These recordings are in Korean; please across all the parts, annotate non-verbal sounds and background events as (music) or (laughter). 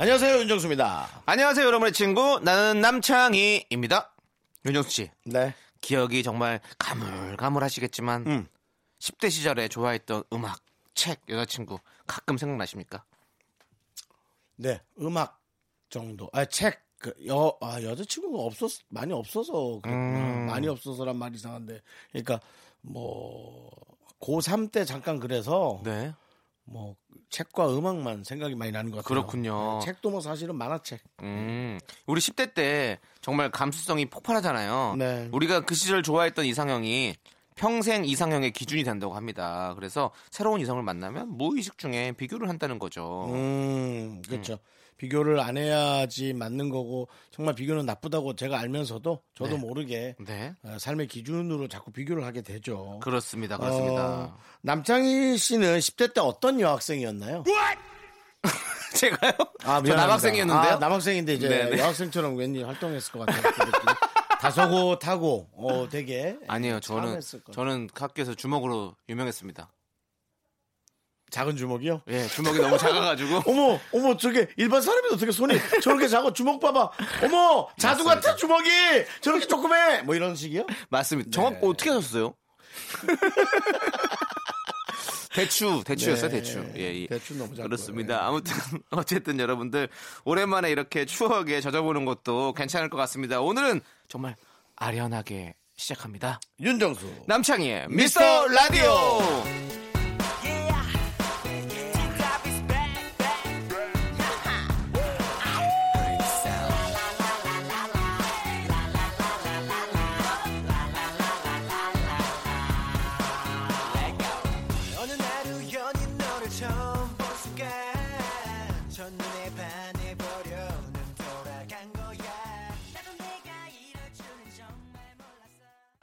안녕하세요 윤정수입니다. 안녕하세요, 여러분의 친구. 나는 남창희입니다. 윤정수 씨, 네. 기억이 정말 가물가물하시겠지만, 음. 10대 시절에 좋아했던 음악, 책, 여자친구 가끔 생각나십니까? 네. 음악 정도. 아, 책. 그, 여, 아, 여자친구가 없었, 많이 없어서. 음. 많이 없어서란 말이 이상한데. 그러니까, 뭐, 고3 때 잠깐 그래서, 네. 뭐, 책과 음악만 생각이 많이 나는 것 같아요. 그렇군요. 네, 책도 뭐 사실은 만화책. 음, 우리 10대 때 정말 감수성이 폭발하잖아요. 네. 우리가 그 시절 좋아했던 이상형이 평생 이상형의 기준이 된다고 합니다. 그래서 새로운 이성을 만나면 무의식 중에 비교를 한다는 거죠. 음, 그렇죠. 비교를 안 해야지 맞는 거고, 정말 비교는 나쁘다고 제가 알면서도 저도 네. 모르게 네. 어, 삶의 기준으로 자꾸 비교를 하게 되죠. 그렇습니다. 그렇습니다. 어, 남창희 씨는 10대 때 어떤 여학생이었나요? (laughs) 제가요? 아, 저 미안합니다. 남학생이었는데요? 아, 남학생인데 이제 네네. 여학생처럼 왠지 활동했을 것 같아요. 그 느낌이. (laughs) 다소곳하고 어 되게 아니요, 저는 저는 학교에서 주먹으로 유명했습니다. 작은 주먹이요? 예, 주먹이 너무 작아가지고. (laughs) 어머, 어머, 저게 일반 사람이 어떻게 손이 저렇게 작아 주먹 봐봐. 어머, 자두 같은 주먹이 저렇게 조그매. 뭐 이런 식이요? 맞습니다. 정확 네. 어떻게 하셨어요? (laughs) 대추, 대추였어요, 네, 대추. 예, 예. 대추 너무 작고요. 그렇습니다. 예. 아무튼 (laughs) 어쨌든 여러분들 오랜만에 이렇게 추억에 젖어보는 것도 괜찮을 것 같습니다. 오늘은 정말 아련하게 시작합니다. 윤정수. 남창희의 미스터 라디오. 어느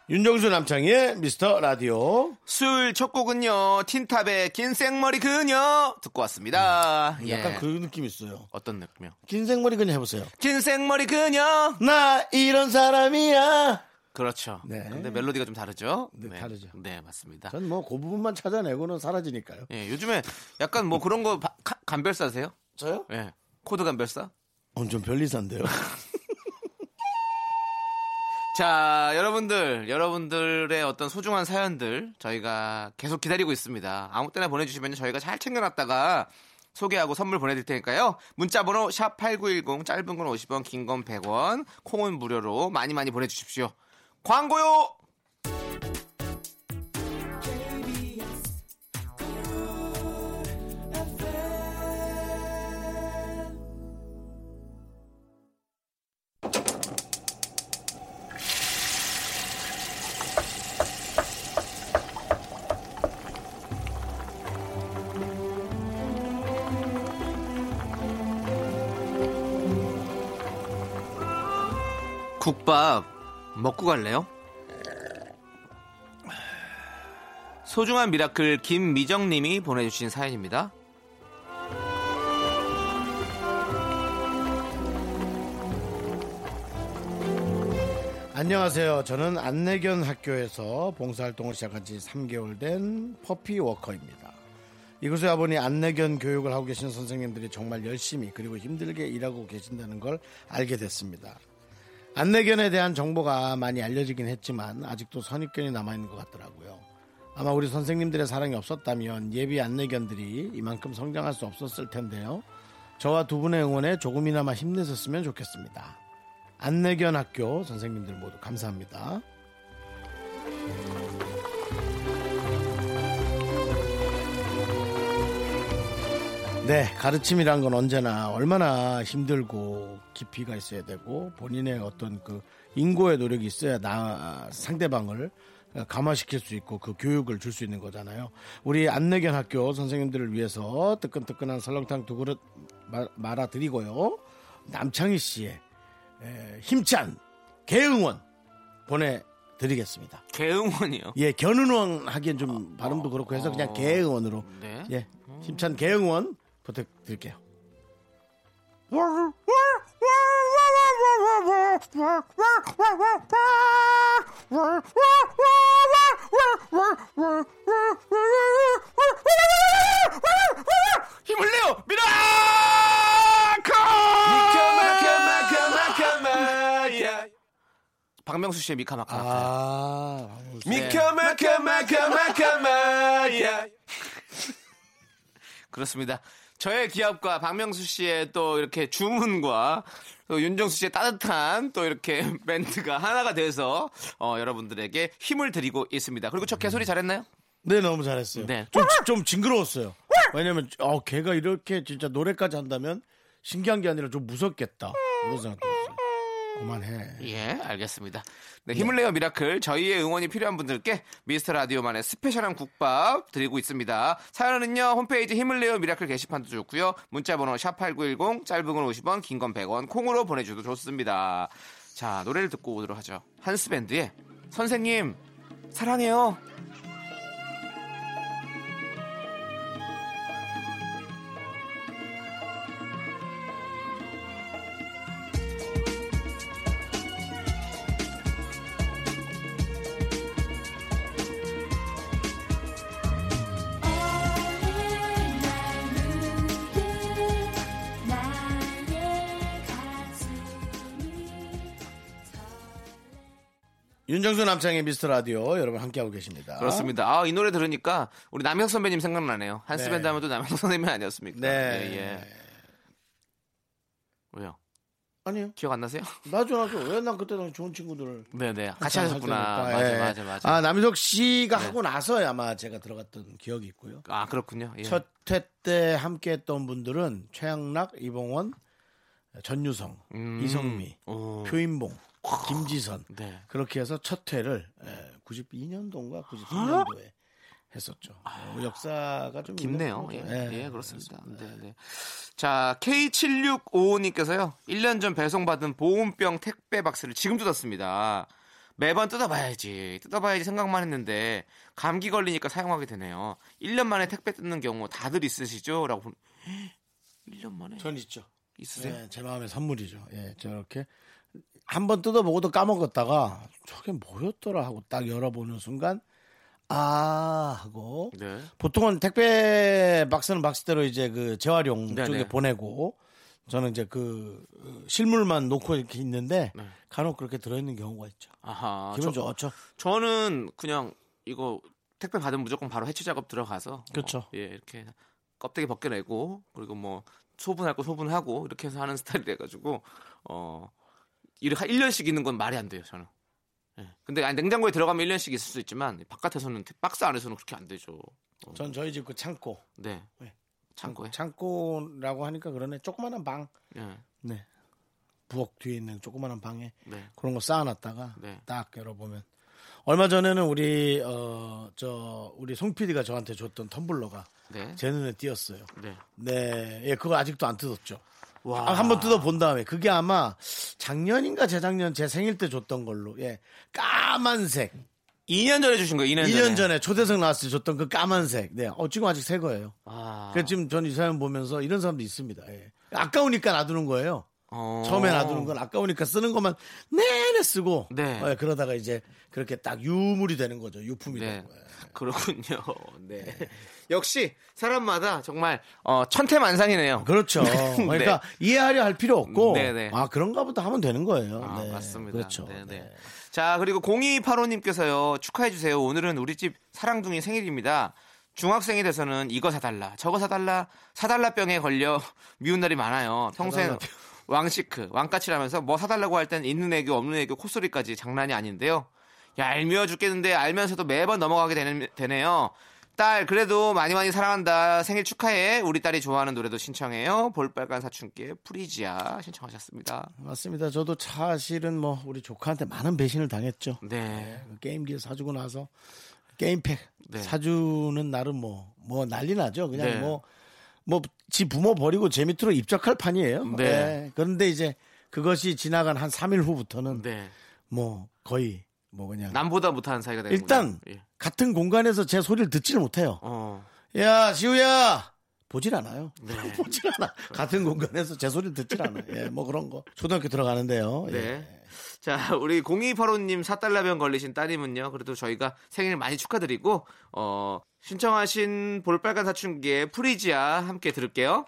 윤정수 남창희의 미스터 라디오. 수요일 첫 곡은요 틴탑의 긴 생머리 그녀 듣고 왔습니다. 예. 약간 그 느낌 있어요. 어떤 느낌이요? 긴 생머리 그냥 해보세요. 긴 생머리 그녀. 나 이런 사람이야. 그렇죠. 네. 근데 멜로디가 좀 다르죠? 네, 다르죠. 네, 맞습니다. 전 뭐 그 부분만 찾아내고는 사라지니까요. 예, 요즘에 약간 뭐 그런 거 바- 가- 감별사세요? 저요? 예. 코드 감별사? 어, 좀 별리산데요. (laughs) 자, 여러분들, 여러분들의 어떤 소중한 사연들 저희가 계속 기다리고 있습니다. 아무 때나 보내주시면 저희가 잘 챙겨놨다가 소개하고 선물 보내드릴 테니까요. 문자번호 샵8910 짧은 건 50원, 긴 건 100원, 콩은 무료로 많이 많이 보내주십시오. 광고요! 국밥 먹고 갈래요? 소중한 miracle 김미정님이 보내주신 사연입니다. 안녕하세요. 저는 안내견 학교에서 봉사활동을 시작한 지 3개월 된 puppy walker입니다. 이곳에 와보니 안내견 교육을 하고 계신 선생님들이 정말 열심히 그리고 힘들게 일하고 계신다는 걸 알게 됐습니다. 안내견에 대한 정보가 많이 알려지긴 했지만 아직도 선입견이 남아있는 것 같더라고요. 아마 우리 선생님들의 사랑이 없었다면 예비 안내견들이 이만큼 성장할 수 없었을 텐데요. 저와 두 분의 응원에 조금이나마 힘내셨으면 좋겠습니다. 안내견 학교 선생님들 모두 감사합니다. 네, 가르침이란 건 언제나 얼마나 힘들고 깊이가 있어야 되고 본인의 어떤 그 인고의 노력이 있어야 나 상대방을 감화시킬 수 있고 그 교육을 줄 수 있는 거잖아요. 우리 안내견 학교 선생님들을 위해서 뜨끈뜨끈한 설렁탕 두 그릇 마- 말아 드리고요. 남창희 씨의 에, 힘찬 개응원 보내 드리겠습니다. 개응원이요. 예, 견응원 하기엔 좀 발음도 그렇고 해서 그냥 개응원으로 네. 예, 힘찬 개응원 부탁드릴게요. 힘을 내요! 박명수 씨의 미카마카. 아, 미카마카마카마카마야 (laughs) 그렇습니다. 저의 기합과 박명수 씨의 또 이렇게 주문과 또 윤정수 씨의 따뜻한 또 이렇게 (laughs) 멘트가 하나가 돼서 어, 여러분들에게 힘을 드리고 있습니다. 그리고 저 개소리 잘했나요? 네, 너무 잘했어요. 네. 좀, 좀 징그러웠어요. 왜냐면, 어, 걔가 이렇게 진짜 노래까지 한다면 신기한 게 아니라 좀 무섭겠다. 그런 생각 들었어요. 그만해. 예, 알겠습니다. 네, 힘을 내요 miracle. 저희의 응원이 필요한 분들께 미스터 라디오만의 special한 국밥 드리고 있습니다. 사연은요, 홈페이지 힘을 내요 miracle 게시판도 좋고요. 문자번호 샵8910, 짧은 건 50원, 긴 건 100원, 콩으로 보내주셔도 좋습니다. 자, 노래를 듣고 오도록 하죠. 한스밴드의 선생님, 사랑해요. 윤정수 남창의 미스터 라디오 여러분 함께하고 계십니다. 그렇습니다. 아, 이 노래 들으니까 우리 남혁 선배님 생각나네요. 한스밴드 네. 하면 또 남혁 선배님이 아니었습니까? 네. 예, 예. 왜요? 아니요. 기억 안 나세요? (laughs) 나죠, 나죠. 왜 난 그때 당 좋은 친구들을. 네네. 같이 하셨구나. 할 맞아. 예. 맞아, 맞아. 아, 남희석 씨가 네. 하고 나서 아마 제가 들어갔던 기억이 있고요. 아, 그렇군요. 예. 첫회 때 함께 했던 분들은 최양락, 이봉원, 전유성, 음. 이성미, 오. 표인봉, 김지선. 네. 그렇게 해서 첫 회를 92년도인가 93년도에 했었죠. 어, 역사가 좀 깊네요. 예, 거죠. 예, 그렇습니다. 네, 네. 자, K7655님께서요. 1년 전 배송받은 보온병 택배 박스를 지금 뜯었습니다. 매번 뜯어봐야지, 뜯어봐야지 생각만 했는데 감기 걸리니까 사용하게 되네요. 1년 만에 택배 뜯는 경우 다들 있으시죠? 라고 보 1년 만에 전 있죠. 있으세요? 예, 제 마음의 선물이죠. 예, 저렇게 한번 뜯어보고도 까먹었다가 저게 뭐였더라 하고 딱 열어보는 순간 아 하고 네. 보통은 택배 박스는 박스대로 이제 그 재활용 네네. 쪽에 보내고 저는 이제 그 어, 실물만 놓고 이렇게 있는데 네. 간혹 그렇게 들어있는 경우가 있죠. 아하. 기분 저, 좋죠. 저는 그냥 이거 택배 받으면 무조건 바로 해치 작업 들어가서 그쵸. 어, 예 이렇게 껍데기 벗겨내고 그리고 뭐 소분할 거 소분하고 이렇게 해서 하는 (laughs) 스타일이 돼가지고 어 1년씩 있는 건 말이 안 돼요 저는. 예. 근데 아니, 냉장고에 들어가면 1년씩 있을 수 있지만 바깥에서는 박스 안에서는 그렇게 안 되죠. 어, 전 저희 집 그 창고 네. 네. 창고에. 창고라고 하니까 그러네 조그마한 방 예. 네. 부엌 뒤에 있는 조그마한 방에 네. 그런 거 쌓아놨다가 네. 딱 열어보면 얼마 전에는 우리 어 저 우리 송 PD가 저한테 줬던 텀블러가 네. 제 눈에 띄었어요. 네. 네, 예, 그거 아직도 안 뜯었죠. 와. 아, 한번 뜯어 본 다음에 그게 아마 작년인가 재작년 제 생일 때 줬던 걸로 예 까만색 2년 전에 주신 거예요. 2년, 2년 전에 초대석 나왔을 때 줬던 그 까만색 네, 어 지금 아직 새 거예요. 아. 그래서 지금 전 이 사연 보면서 이런 사람도 있습니다. 예. 아까우니까 놔두는 거예요. 어. 처음에 놔두는 건 아까우니까 쓰는 것만 내내 쓰고 네. 어, 그러다가 이제 그렇게 딱 유물이 되는 거죠. 유품이 네. 되는 거예요. (laughs) 그렇군요. 네. 역시 사람마다 정말 어, 천태만상이네요. 그렇죠. (laughs) 그러니까 이해하려 할 필요 없고 네, 네. 아 그런가 보다 하면 되는 거예요. 아, 네. 맞습니다. 그렇죠. 네, 네. 네. 자, 그리고 0285님께서요, 축하해 주세요. 오늘은 우리 집 사랑둥이 생일입니다. 중학생이 돼서는 이거 사달라, 저거 사달라, 사달라 병에 걸려 (laughs) 미운 날이 많아요. 평소엔 사달라 왕시크, 왕까칠하면서 뭐 사달라고 할 땐 있는 애교, 없는 애교, 콧소리까지 장난이 아닌데요. 얄미워 죽겠는데 알면서도 매번 넘어가게 되는, 되네요. 딸, 그래도 많이 많이 사랑한다. 생일 축하해. 우리 딸이 좋아하는 노래도 신청해요. 볼빨간 사춘기의 프리지아 신청하셨습니다. 맞습니다. 저도 사실은 뭐 우리 조카한테 많은 배신을 당했죠. 네. 그 게임기 사주고 나서 게임팩 네. 사주는 나름 뭐뭐 난리 나죠. 그냥 네. 뭐 뭐 지 부모 버리고 제 밑으로 입적할 판이에요. 네. 예. 그런데 이제 그것이 지나간 한 3일 후부터는 네. 뭐 거의 뭐 그냥 남보다 못하는 사이가 되는 일단 예. 같은 공간에서 제 소리를 듣지를 못해요. 어. 야, 지우야! 보질 않아요. 네. (laughs) 보질 않아. 같은 공간에서 제 소리를 듣질 않아요. 예, 뭐 그런 거. 초등학교 들어가는데요. 예. 네. 자, 우리 0285님 4달러병 걸리신 따님은요. 그래도 저희가 생일 많이 축하드리고 어, 신청하신 볼빨간 사춘기의 프리지아 함께 들을게요.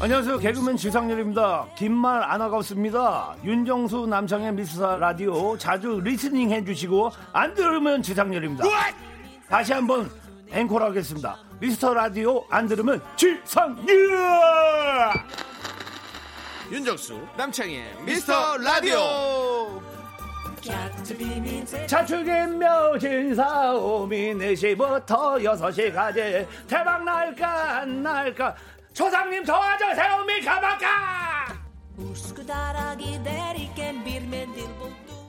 안녕하세요. 개그맨 지상렬입니다. 긴말 안 하겠습니다. 윤정수 남창희의 미스터 라디오 자주 listening 해주시고 안 들으면 지상렬입니다. 다시 한번 앵콜 하겠습니다. 미스터 라디오 안 들으면 지상렬! 윤정수 남창희의 미스터 라디오. 자축인묘진 사오미 4시부터 6시까지 대박 날까 안 날까 giderken bir mendil buldum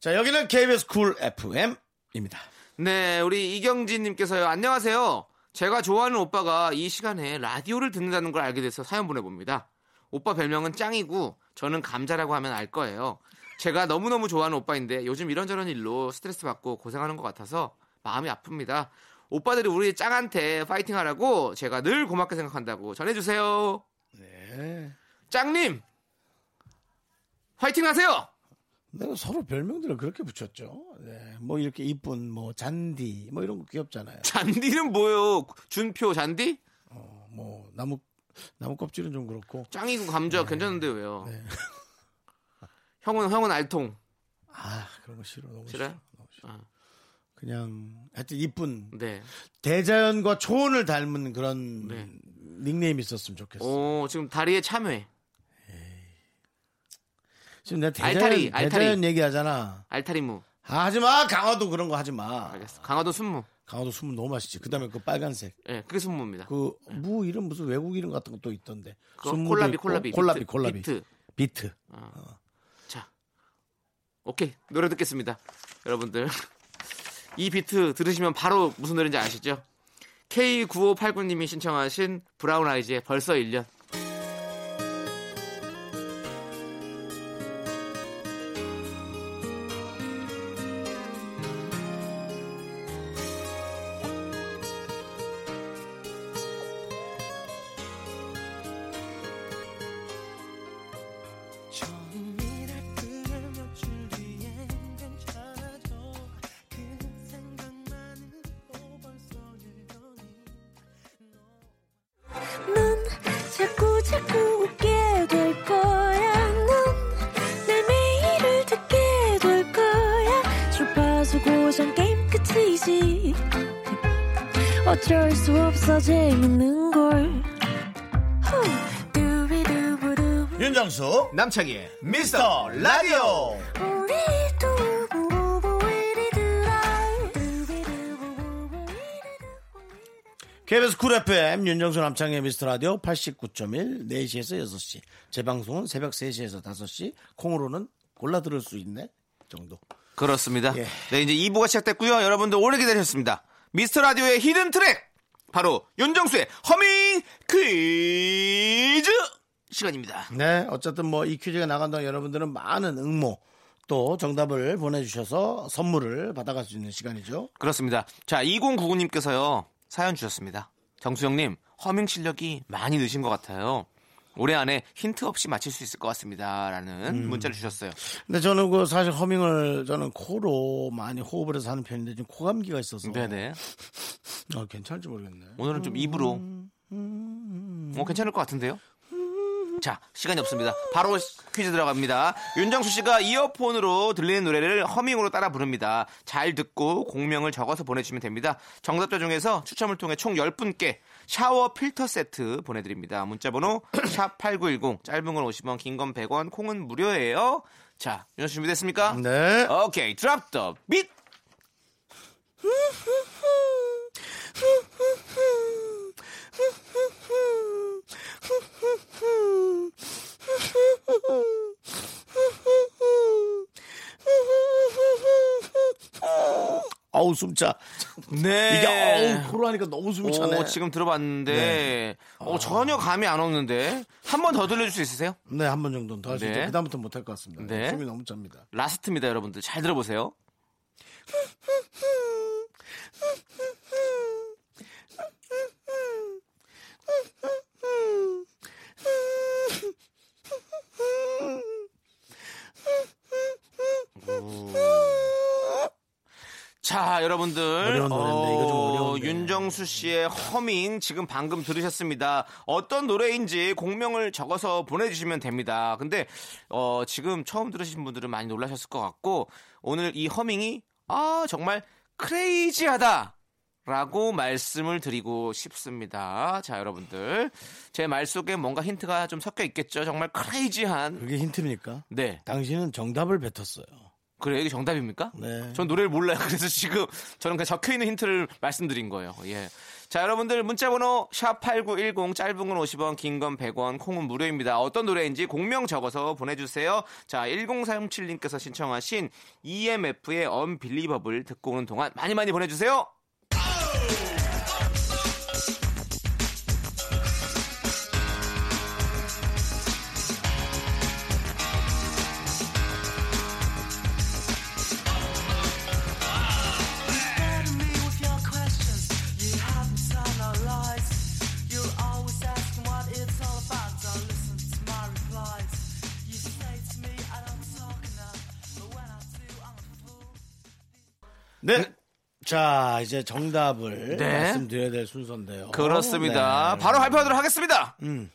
자, 여기는 KBS 쿨 FM입니다. 네, 우리 이경진님께서요. 안녕하세요. 제가 좋아하는 오빠가 이 시간에 라디오를 듣는다는 걸 알게 돼서 사연 보내봅니다. 오빠 별명은 짱이고 저는 감자라고 하면 알 거예요. 제가 너무너무 좋아하는 오빠인데 요즘 이런저런 일로 스트레스 받고 고생하는 것 같아서 마음이 아픕니다. 오빠들이 우리 짱한테 파이팅 하라고 제가 늘 고맙게 생각한다고 전해주세요. 네. 짱님! 파이팅 하세요! 내가 서로 별명들을 그렇게 붙였죠. 네. 뭐 이렇게 이쁜 뭐 잔디 뭐 이런 거 귀엽잖아요. 잔디는 뭐요? 준표 잔디? 뭐 나무 나무 껍질은 좀 그렇고 짱이고 감자 괜찮은데 왜요? (laughs) 형은 형은 알통 아 그런 거 싫어 너무 싫어요? 싫어. 너무 싫어. 아. 그냥 하여튼 이쁜 네. 대자연과 초원을 닮은 그런 네. 닉네임이 있었으면 좋겠어. 오 지금 다리에 참외 지금 내가 대자연, 알타리, 알타리. 대자연 얘기하잖아. 알타리무 아, 하지 마. 강화도 그런 거 하지 마. 알겠어. 강화도 순무. 강화도 순무 너무 맛있지. 그다음에 그 빨간색. 예, 그게 순무입니다. 그 무 이름 무슨 외국 이름 같은 것도 있던데. 순무도 콜라비, 있고, 콜라비, 콜라비 비트, 콜라비 비트. 비트. 자, 오케이 노래 듣겠습니다. 여러분들 이 비트 들으시면 바로 무슨 노래인지 아시죠? K9589님이 신청하신 브라운 아이즈의 벌써 1년. 남창희의 미스터 라디오. KBS Cool FM 윤정수 남창희의 미스터 라디오 89.1 4시에서 6시. 재방송은 새벽 3시에서 5시. 콩으로는 골라 들을 수 있네 정도. 그렇습니다. 예. 네, 이제 2부가 시작됐고요. 여러분들 오래 기다리셨습니다. 미스터 라디오의 hidden track 바로 윤정수의 허밍 퀴즈 시간입니다. 네, 어쨌든 뭐 이 퀴즈가 나간 동안 여러분들은 많은 응모 또 정답을 보내주셔서 선물을 받아갈 수 있는 시간이죠. 그렇습니다. 자, 2099님께서요 사연 주셨습니다. 정수영님 허밍 실력이 많이 느신 것 같아요. 올해 안에 힌트 없이 맞힐 수 있을 것 같습니다라는 음. 문자를 주셨어요. 근데 저는 그 사실 허밍을 저는 코로 많이 호흡을 해서 하는 편인데 지금 코감기가 있어서 네네. 어, 괜찮을지 모르겠네. 오늘은 좀 입으로. 어, 괜찮을 것 같은데요? 자, 시간이 없습니다. 바로 퀴즈 들어갑니다. 윤정수 씨가 이어폰으로 들리는 노래를 허밍으로 따라 부릅니다. 잘 듣고 공명을 적어서 보내주시면 됩니다. 정답자 중에서 추첨을 통해 총 10분께 샤워 필터 세트 보내드립니다. 문자번호 (clears throat) 샵8910 짧은 건 50원, 긴 건 100원, 콩은 무료예요. 자, 윤정수 씨 준비됐습니까? 네. 오케이, 드랍 더 빛! (laughs) (laughs) 어우 숨차. 네. 이게 어우 코로 하니까 너무 숨이 차네. 오, 지금 들어봤는데 어, 전혀 감이 안 오는데 한 번 더 들려줄 수 있으세요? 네, 한 번 정도는 더 할수 네. 있죠. 그다음부터 는 못할 것 같습니다. 네. 숨이 너무 찹니다. 라스트입니다, 여러분들. 잘 들어보세요. (laughs) 자, 여러분들. 어려운 노래인데, 이거 좀 어려운데. 윤정수 씨의 허밍 지금 방금 들으셨습니다. 어떤 노래인지 공명을 적어서 보내주시면 됩니다. 근데, 어, 지금 처음 들으신 분들은 많이 놀라셨을 것 같고, 오늘 이 허밍이, 아, 정말 크레이지하다! 라고 말씀을 드리고 싶습니다. 자, 여러분들. 제 말 속에 뭔가 힌트가 좀 섞여 있겠죠? 정말 크레이지한. 그게 힌트입니까? 네. 당신은 정답을 뱉었어요. 그래, 이게 정답입니까? 네. 전 노래를 몰라요. (laughs) 그래서 지금 저는 그냥 적혀 있는 힌트를 말씀드린 거예요. 예. 자, 여러분들 문자번호 샵 8910 짧은 건 50원, 긴 건 100원, 콩은 무료입니다. 어떤 노래인지 공명 적어서 보내주세요. 자, 1037님께서 신청하신 EMF의 언빌리버블 듣고 오는 동안 많이 많이 보내주세요. 네. 자, 이제 정답을 네. 말씀드려야 될 순서인데요. 그렇습니다. 네. 바로 발표하도록 하겠습니다. 음.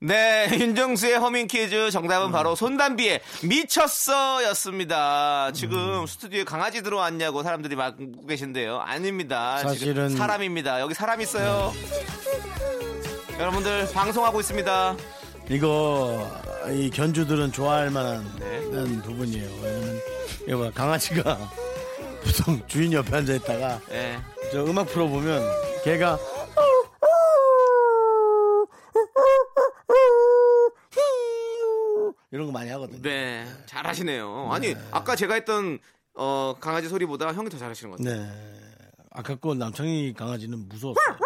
네, (laughs) 윤정수의 허밍 퀴즈 정답은 바로 손담비의 미쳤어 였습니다. 지금 스튜디오에 강아지 들어왔냐고 사람들이 막 묻고 계신데요. 아닙니다. 사실은- 사람입니다. 여기 사람 있어요. 여러분들 방송하고 있습니다. 이거 이 견주들은 좋아할 만한 네. 부분이에요. 왜냐면 이거 봐, 강아지가 (laughs) 보통 주인 옆에 앉아 있다가 네. 저 음악 풀어 보면 걔가 이런 거 많이 하거든요. 네, 잘하시네요. 아니 아까 제가 했던 어, 강아지 소리보다 형이 더 잘하시는 것 같아요. 네. 아까 거 남창희 강아지는 무서웠어요.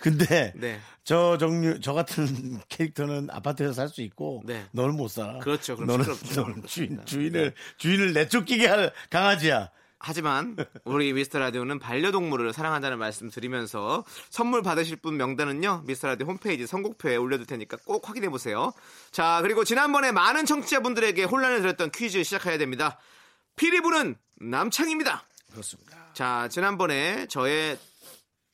근데 네. 저 종류 저 같은 캐릭터는 아파트에서 살 수 있고 네. 너는 못 살아. 그렇죠. 너는. 너는 주인 주인을 주인을 내쫓기게 할 강아지야. 하지만 우리 미스터 라디오는 반려동물을 사랑한다는 말씀 드리면서 선물 받으실 분 명단은요 미스터 라디오 홈페이지 선곡표에 올려둘 테니까 꼭 확인해 보세요. 자 그리고 지난번에 많은 청취자분들에게 혼란을 드렸던 퀴즈 시작해야 됩니다. 피리 부는 남창입니다. 그렇습니다. 자 지난번에 저의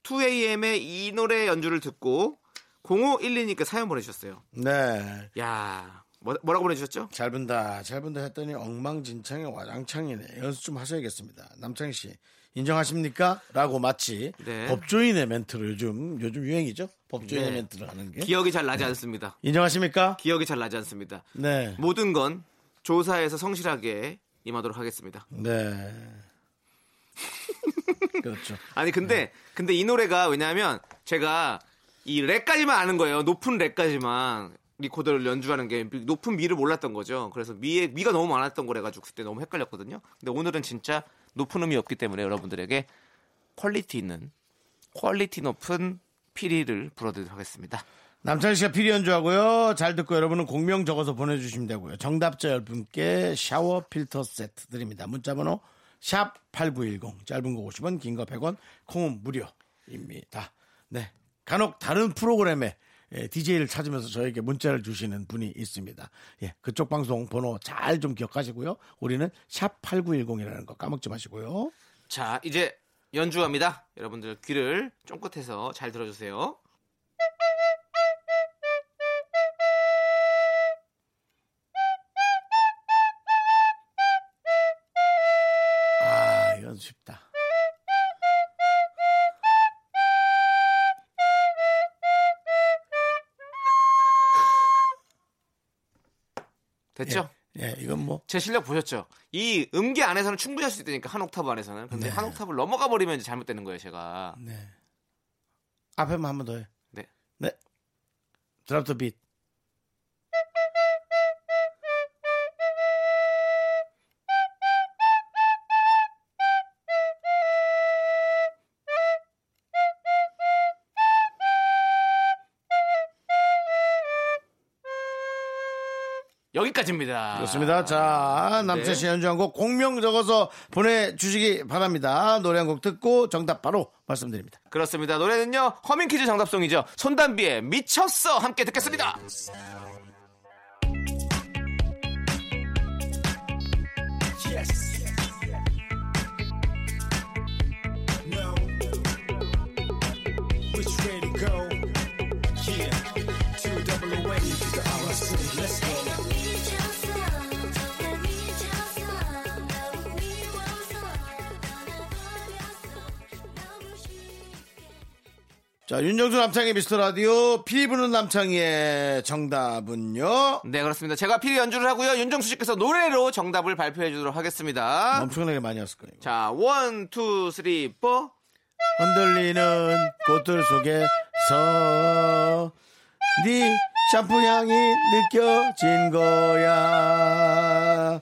2AM의 이 노래 연주를 듣고 0512님께 사연 보내주셨어요. 네. 야 뭐, 뭐라고 보내주셨죠? 잘 분다, 잘 분다 했더니 엉망진창의 와장창이네. 연습 좀 하셔야겠습니다. 남창희 씨 인정하십니까? 라고 마치 네. 법조인의 멘트를 요즘 요즘 유행이죠. 법조인의 네. 멘트를 하는 게 기억이 잘 나지 않습니다. 인정하십니까? 기억이 잘 나지 않습니다. 네, 모든 건 조사에서 성실하게 임하도록 하겠습니다. 네. (laughs) 그렇죠. 아니 근데 근데 이 노래가 왜냐하면 제가 이 렉까지만 아는 거예요. 높은 렉까지만 리코더를 연주하는 게 높은 미를 몰랐던 거죠. 그래서 미에 미가 너무 많았던 거래 가지고 그때 너무 헷갈렸거든요. 근데 오늘은 진짜 높은 음이 없기 때문에 여러분들에게 quality 있는 quality 높은 피리를 불어드리도록 하겠습니다. 남창희 씨가 피리 연주하고요. 잘 듣고 여러분은 곡명 적어서 보내주시면 되고요. 정답자 10분께 샤워 필터 세트 드립니다. 문자번호 샵 8910 짧은 거 50원 긴 거 100원 콩은 무료입니다. 네. 간혹 다른 프로그램에 DJ를 찾으면서 저에게 문자를 주시는 분이 있습니다. 예, 그쪽 방송 번호 잘 좀 기억하시고요. 우리는 샵 8910이라는 거 까먹지 마시고요. 자, 이제 연주합니다. 여러분들 귀를 쫑긋해서 잘 들어주세요. 아, 이건 쉽다. 됐죠? 예, 이건 뭐 제 실력 보셨죠? 이 음계 안에서는 충분히 할 수 있다니까 한 옥타브 안에서는. 근데 네. 한 옥타브를 넘어가 버리면 이제 잘못되는 거예요, 제가. 네. 앞에만 한 번 더 해. 네. 네. 드랍 더 빛. 여기까지입니다. 그렇습니다. 자, 남철 씨 연주한 곡 공명 적어서 보내주시기 바랍니다. 노래 한 곡 듣고 정답 바로 말씀드립니다. 그렇습니다. 노래는요, 허밍 퀴즈 정답송이죠. 손담비의 미쳤어! 함께 듣겠습니다. 자, 윤정수 남창의 미스터 라디오 피리 부는 남창희 정답은요. 네, 그렇습니다. 제가 피리 연주를 하고요. 윤정수 씨께서 노래로 정답을 발표해 주도록 하겠습니다. 엄청나게 많이 왔을 거예요. 자, one, two, three, four. 흔들리는 꽃들 속에서 네 샴푸 향이 느껴진 거야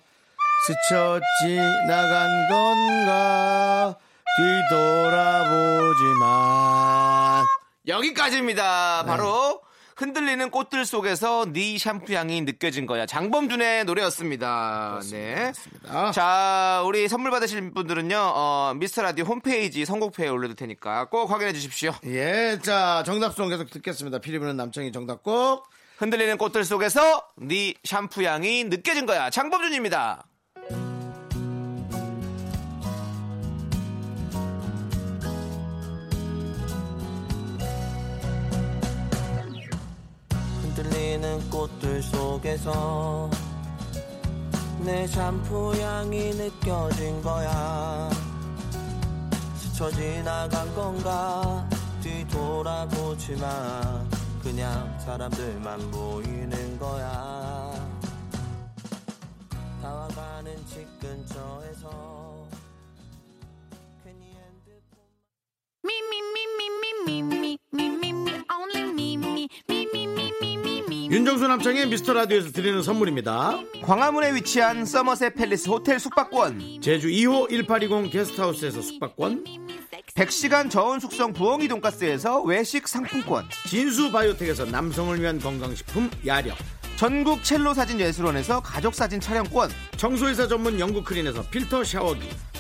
스쳐 지나간 건가 뒤돌아보지만 여기까지입니다. 바로 흔들리는 꽃들 속에서 네 샴푸 향이 느껴진 거야. 장범준의 노래였습니다. 네. 아, 자, 우리 선물 받으실 분들은요, 어, 미스터 라디오 홈페이지 선곡표에 올려둘 테니까 꼭 확인해 주십시오. 예, 자 정답송 계속 듣겠습니다. 피리 부는 남창이 정답곡 흔들리는 꽃들 속에서 네 샴푸 향이 느껴진 거야. 장범준입니다. 흔들리는 꽃들 속에서 내 샴푸 향이 느껴진 거야 스쳐 지나간 건가 뒤돌아보지만 그냥 사람들만 보이는 거야 다와가는 집 근처에서 괜히 핸드폰 me, only me, me. 윤정수 남창의 미스터 라디오에서 드리는 선물입니다. 광화문에 위치한 서머셋 팰리스 호텔 숙박권, 제주 2호 1820 게스트하우스에서 숙박권. 100시간 저온 숙성 부엉이 돈가스에서 외식 상품권, 진수 바이오텍에서 남성을 위한 건강식품 야력. 전국 첼로 사진 예술원에서 가족 사진 촬영권, 청소회사 전문 영국 크린에서 필터 샤워기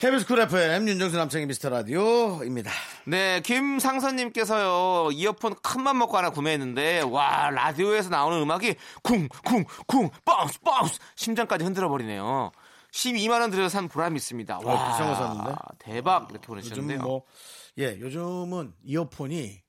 KBS 쿨 FM 윤정수 남창희 미스터 라디오입니다 네, 김상선님께서요, 이어폰 큰 맘 먹고 하나 구매했는데, 와, 라디오에서 나오는 음악이 쿵, 쿵, 쿵, bounce, bounce, 심장까지 흔들어 버리네요. 12만 원 들여서 산 보람이 있습니다. 와, 어, 비싼 거 샀는데? 대박, 이렇게 요즘 보내주셨는데요. 뭐 예, 요즘은 이어폰이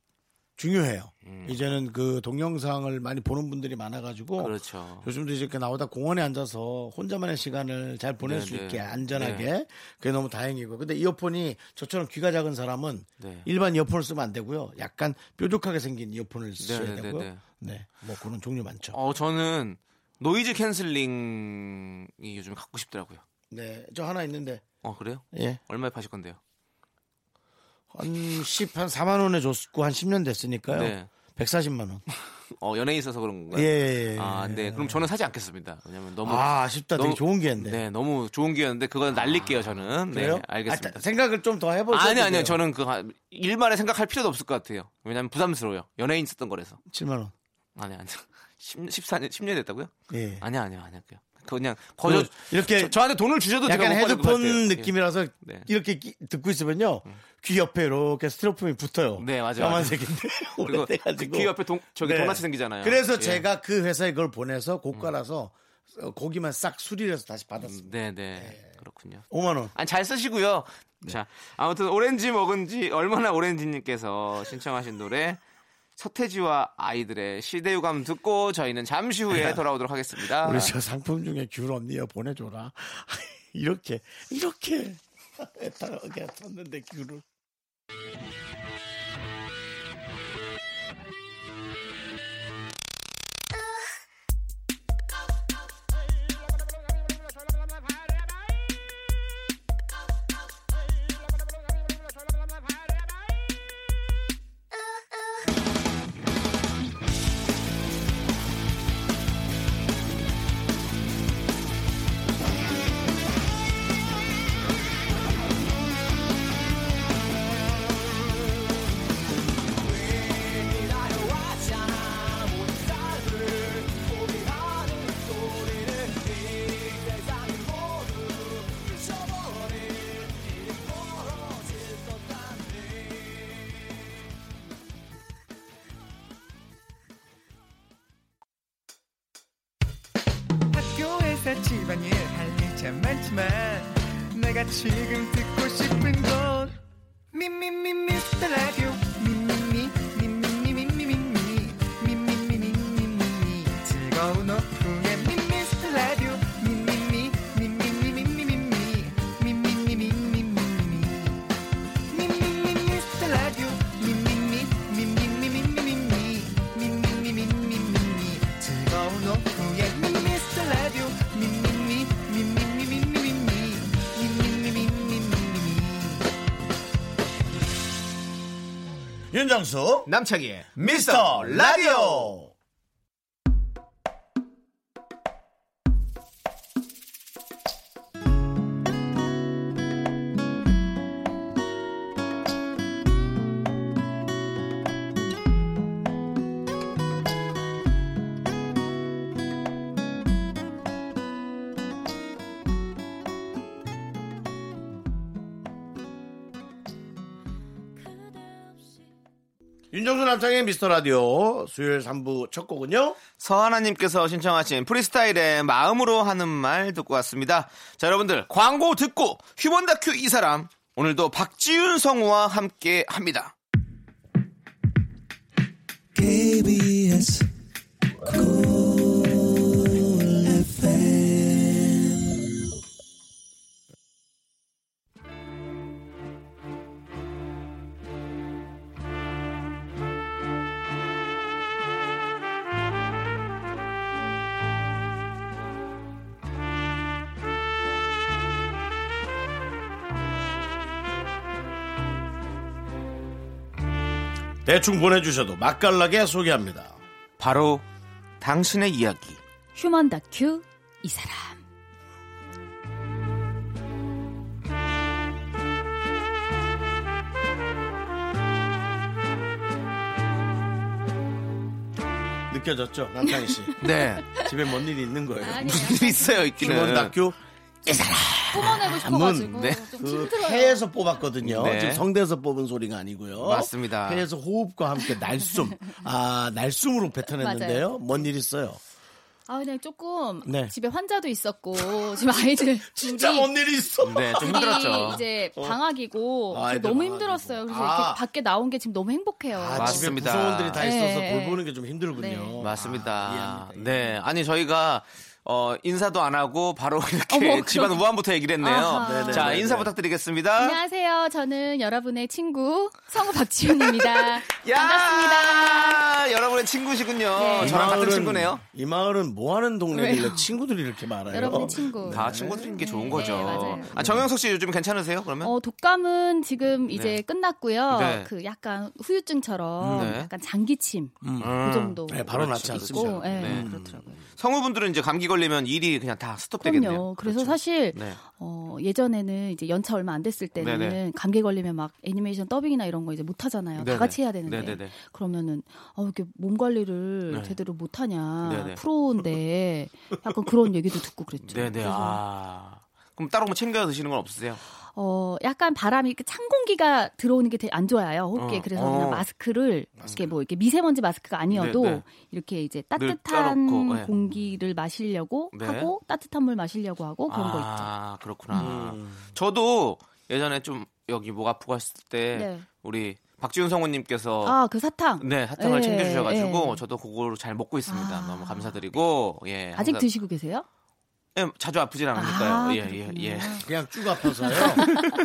중요해요. 이제는 그 동영상을 많이 보는 분들이 많아가지고 그렇죠. 요즘도 이렇게 나오다 공원에 앉아서 혼자만의 시간을 잘 보낼 네, 수 네. 있게 안전하게 네. 그게 너무 다행이고 근데 이어폰이 저처럼 귀가 작은 사람은 네. 일반 이어폰을 쓰면 안 되고요. 약간 뾰족하게 생긴 이어폰을 쓰셔야 네, 네, 되고요. 네, 네, 뭐 그런 종류 많죠. 어, 저는 noise canceling이 요즘 갖고 싶더라고요. 네, 저 하나 있는데 어, 그래요? 예, 얼마에 파실 건데요? 한 10, 한 4만 원에 줬고 한 10년 됐으니까요. 네. 140만 원. (laughs) 어, 연예인 있어서 그런 건가요? 예, 예, 예. 아, 네. 그럼 저는 사지 않겠습니다. 왜냐면 너무 아, 아쉽다. 되게 너무- 좋은 기회인데. 네, 너무 좋은 기회였는데 그건 날릴게요, 저는. 네, 그래요? 알겠습니다. 아, 생각을 좀 더 해보세요. 아니 아니요. 저는 그 한- 일만에 생각할 필요도 없을 것 같아요. 왜냐면 부담스러워요. 연예인 썼던 거라서. 7만 원. 아니 아니. 10, 14년 10년 됐다고요? 예. 아니 아니요. 아니요. 그냥 그냥 거저 그 이렇게 저, 한테 돈을 주셔도 약간 헤드폰. 느낌이라서 네. 음. 이렇게 끼- 듣고 있으면요. 귀 옆에 이렇게 스티로폼이 붙어요. 네, 맞아요, 까만색인데 (laughs) 오래돼가지고. 귀 옆에 동, 저기 네. 동같이 생기잖아요. 그래서 예. 제가 그 회사에 그걸 보내서 고가라서 어, 고기만 싹 수리를 해서 다시 받았습니다. 네, 네. 그렇군요. 5만 원. 아니 잘 쓰시고요. 네. 자, 아무튼 오렌지 먹은 지 얼마나 오렌지님께서 신청하신 노래 서태지와 아이들의 시대유감 듣고 저희는 잠시 후에 돌아오도록 하겠습니다. 우리 저 상품 중에 귤 언니야 보내줘라. (laughs) 이렇게 이렇게 (laughs) 애타게 탔는데 귤을. 윤정수 남창희의 미스터 라디오. 남창의 미스터 라디오 수요일 3부 첫 곡은요. 서하나님께서 신청하신 프리스타일의 마음으로 하는 말 듣고 왔습니다. 자, 여러분들 광고 듣고 휴먼 다큐 이 사람 오늘도 박지윤 성우와 함께 합니다. KBS 대충 보내주셔도 맛깔나게 소개합니다. 바로 당신의 이야기. 휴먼 다큐 이 사람 느껴졌죠, 남창희 씨. 네. 집에 뭔 일이 있는 거예요. 무슨 일이 있어요, 있기는. 휴먼 다큐 뽑아내고 싶어가지고 네. 좀 그 힘들어요. 폐에서 뽑았거든요. 네. 지금 성대에서 뽑은 소리가 아니고요. 맞습니다. 폐에서 호흡과 함께 날숨, 아 날숨으로 뱉어냈는데요. 뭔 일 있어요? 아, 그냥 조금 네. 집에 환자도 있었고 지금 아이들 (laughs) 진짜 뭔 일이 있어. 네, 좀 힘들었죠. 이제 어. 방학이고 아, 아이들 너무 방학이고. 힘들었어요. 그래서 아. 이렇게 밖에 나온 게 지금 너무 행복해요. 아, 집에 맞습니다. 구성원들이 다 있어서 네. 돌보는 게 좀 힘들군요. 네. 맞습니다. 네. 아니, 저희가 어, 인사도 안 하고 바로 (laughs) 이렇게 어머, 집안 우한부터 얘기를 했네요. 아하. 네네, 자, 네네. 인사 부탁드리겠습니다. 안녕하세요. 저는 여러분의 친구 성우 박지훈입니다. (laughs) 반갑습니다. 여러분의 친구시군요. 네. 저랑 같은 마을은- 친구네요. 이 마을은 뭐 하는 동네길래? 친구들이 이렇게 많아요? 여러분의 친구. 다 친구들인 게 좋은 거죠. 네, 맞아요. 아, 정영석 씨 요즘 괜찮으세요? 그러면? 어, 독감은 지금 이제 네. 끝났고요. 네. 그 약간 후유증처럼 네. 약간 장기침 음. 그 정도. 네, 바로 낫지 있고, 않습니다. 네, 네. 그렇더라고요. 성우분들은 이제 감기 걸리면 일이 그냥 다 스톱되겠네요. 그럼요. 그래서 그렇죠. 사실 네. 어, 예전에는 이제 연차 얼마 안 됐을 때는 네네. 감기 걸리면 막 애니메이션 더빙이나 이런 거 이제 못 하잖아요. 네네. 다 같이 해야 되는데. 네네네. 그러면은 어, 이렇게 몸 관리를 네. 제대로 못 하냐. 프로인데 약간 그런 얘기도 듣고 그랬죠. 네네. 그래서 아. 그럼 따로 뭐 챙겨 드시는 건 없으세요? 어, 약간 바람이 이렇게 찬 공기가 들어오는 게 되게 안 좋아요. 호흡기에. 어, 그래서 어. 그냥 마스크를 이렇게 뭐 이렇게 미세먼지 마스크가 아니어도 네, 네. 이렇게 이제 늘 따뜻한 네. 공기를 마시려고 네. 하고 따뜻한 물 마시려고 하고 그런 거 있죠. 아, 그렇구나. 음. 저도 예전에 좀 여기 목 아프고 했을 때 네. 우리 박지훈 성우님께서 아, 그 사탕. 네, 사탕을 예, 챙겨주셔가지고 예. 저도 그거를 잘 먹고 있습니다. 아. 너무 감사드리고 예 아직 항상- 드시고 계세요? 예, 자주 아프진 않으니까요. 아, 예, 예. 예. 그냥 쭉 아파서요.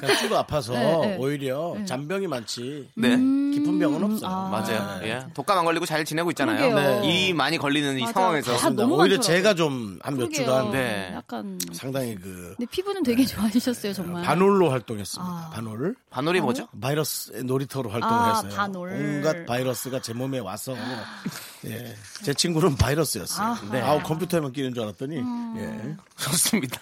그냥 쭉 아파서 네, 네. 오히려 잔병이 많지. 네. 음, 깊은 병은 없어요. 아. 맞아요. 예. 독감 안 걸리고 잘 지내고 있잖아요. 네. 이 많이 걸리는 이 맞아. 상황에서. 다 너무 오히려 많더라고요. 제가 좀 한 몇. 주간 네. 약간 상당히 그 근데 피부는 되게 좋아지셨어요, 정말. 반올로 활동했습니다. 아. 반올. 반올이 뭐죠? 바이러스 놀이터로 활동을 아, 했어요. 반올. 온갖 바이러스가 제 몸에 와서 예. 제 친구는 바이러스였어요. 네. 아우 컴퓨터에만 끼는 줄 알았더니 예. (laughs) 좋습니다.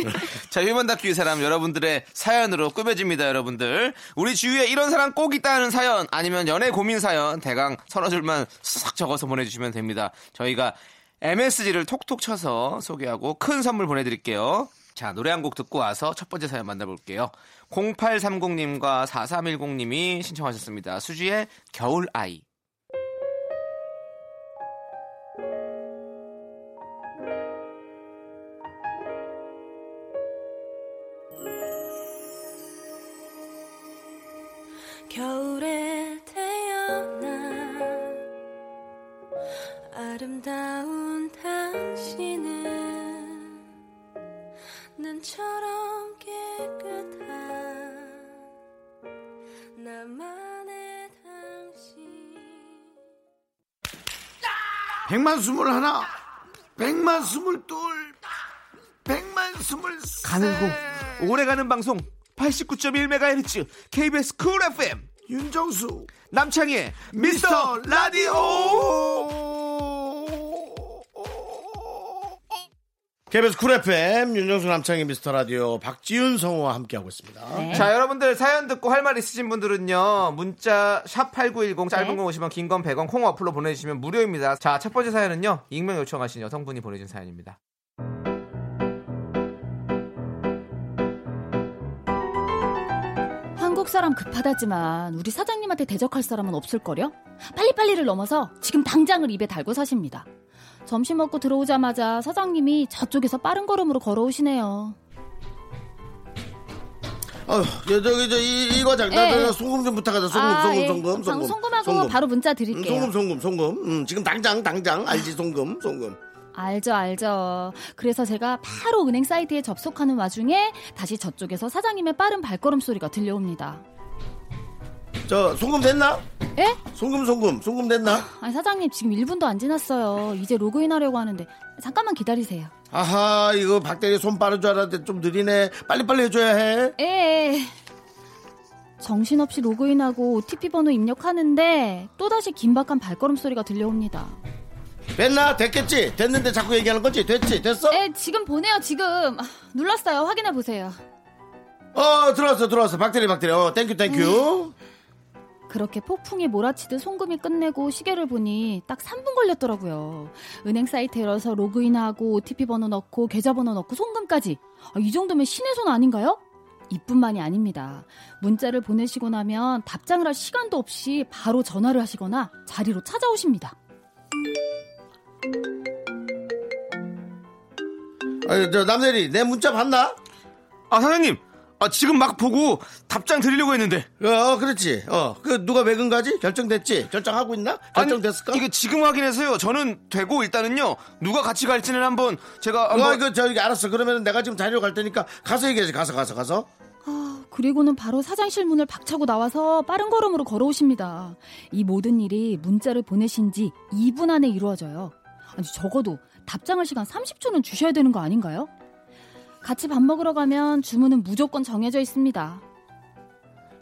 (laughs) 자, 휴먼 다큐 이 사람 여러분들의 사연으로 꾸며집니다, 여러분들. 우리 주위에 이런 사람 꼭 있다는 사연, 아니면 연애 고민 사연, 대강 서너 줄만 싹 적어서 보내주시면 됩니다. 저희가 MSG를 톡톡 쳐서 소개하고 큰 선물 보내드릴게요. 자, 노래 한 곡 듣고 와서 첫 번째 사연 만나볼게요. 0830님과 4310님이 신청하셨습니다. 수지의 겨울아이. 백만 스물 하나, 백만 스물 둘, 백만 스물 셋. 가늘고 오래가는 방송 89.1MHz KBS 쿨 FM 윤정수 남창희의 미스터 라디오. KBS 쿨 FM 윤정수 남창희 미스터 라디오 박지윤 성우와 함께하고 있습니다. 네. 자 여러분들 사연 듣고 할 말 있으신 분들은요 문자 샵 8910 짧은 네. 건 50원 긴 건 100원 콩 어플로 보내주시면 무료입니다 자 첫 번째 사연은요 익명 요청하신 여성분이 보내준 사연입니다 한국 사람 급하다지만 우리 사장님한테 대적할 사람은 없을걸요? 빨리빨리를 넘어서 지금 당장을 입에 달고 사십니다. 점심 먹고 들어오자마자 사장님이 저쪽에서 빠른 걸음으로 걸어오시네요. 어, 저, 저기 저 이, 이거 장, 나, 예, 나 예. 소금 좀 부탁하자. 소금, 아, 소금, 예. 소금, 방- 소금. 송금하고 소금. 바로 문자 음, 드릴게요. 소금, 소금, 소금. 음, 지금 당장, 당장 알지, 소금, 소금. 알죠, 알죠. 그래서 제가 바로 은행 사이트에 접속하는 와중에 다시 저쪽에서 사장님의 빠른 발걸음 소리가 들려옵니다. 저 소금 됐나? 예? 소금, 소금, 소금 됐나? 아니, 사장님 지금 1분도 안 지났어요. 이제 로그인 하려고 하는데 잠깐만 기다리세요. 아하, 이거 박대리 손 빠른 줄 알았는데 좀 느리네. 빨리빨리 해줘야 해. 예. 정신없이 로그인하고 OTP 번호 입력하는데 또다시 긴박한 발걸음 소리가 들려옵니다. 됐나? 됐겠지? 됐는데 자꾸 얘기하는 거지? 됐지? 됐어? 예, 지금 보내요, 지금. 아, 눌렀어요. 확인해 보세요. 어, 들어왔어, 들어왔어. 박대리, 박대리. 어, thank you, thank you. 그렇게 폭풍이 몰아치듯 송금이 끝내고 시계를 보니 딱 3분 걸렸더라고요. 은행 사이트 열어서 로그인하고 OTP 번호 넣고 계좌번호 넣고 송금까지. 아, 이 정도면 신의 손 아닌가요? 이뿐만이 아닙니다. 문자를 보내시고 나면 답장을 할 시간도 없이 바로 전화를 하시거나 자리로 찾아오십니다. 아, 저 남대리 내 문자 봤나? 아 사장님, 아 지금 막 보고 답장 드리려고 했는데. 어, 그렇지. 어, 그 누가 외근 가지? 결정됐지? 결정하고 있나? 결정됐을까? 아니, 이게 지금 확인해서요. 저는 되고 일단은요. 누가 같이 갈지는 한번 제가 어, 한번 그 저기 알았어. 그러면 내가 지금 자리로 갈 테니까 가서 얘기하지. 가서 가서 가서. 그리고는 바로 사장실 문을 박차고 나와서 빠른 걸음으로 걸어오십니다. 이 모든 일이 문자를 보내신 지 2분 안에 이루어져요. 아니, 적어도 답장할 시간 30초는 주셔야 되는 거 아닌가요? 같이 밥 먹으러 가면 주문은 무조건 정해져 있습니다.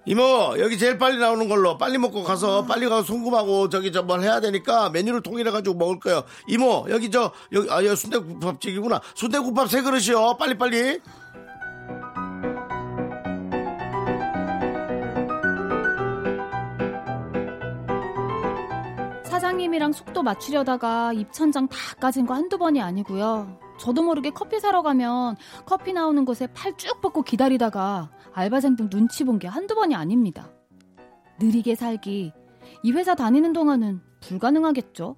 이모 여기 제일 빨리 나오는 걸로 빨리 먹고 가서 빨리 가서 송금하고 저기 저 뭘 해야 되니까 메뉴를 통일해 가지고 먹을 거예요. 이모 여기 저 여기 아 여기 순대국밥집이구나. 순대국밥 세 그릇이요. 빨리 빨리. 사장님이랑 속도 맞추려다가 입천장 다 까진 거 한두 번이 아니고요. 저도 모르게 커피 사러 가면 커피 나오는 곳에 팔 쭉 뻗고 기다리다가 알바생들 눈치 본 게 한두 번이 아닙니다. 느리게 살기. 이 회사 다니는 동안은 불가능하겠죠?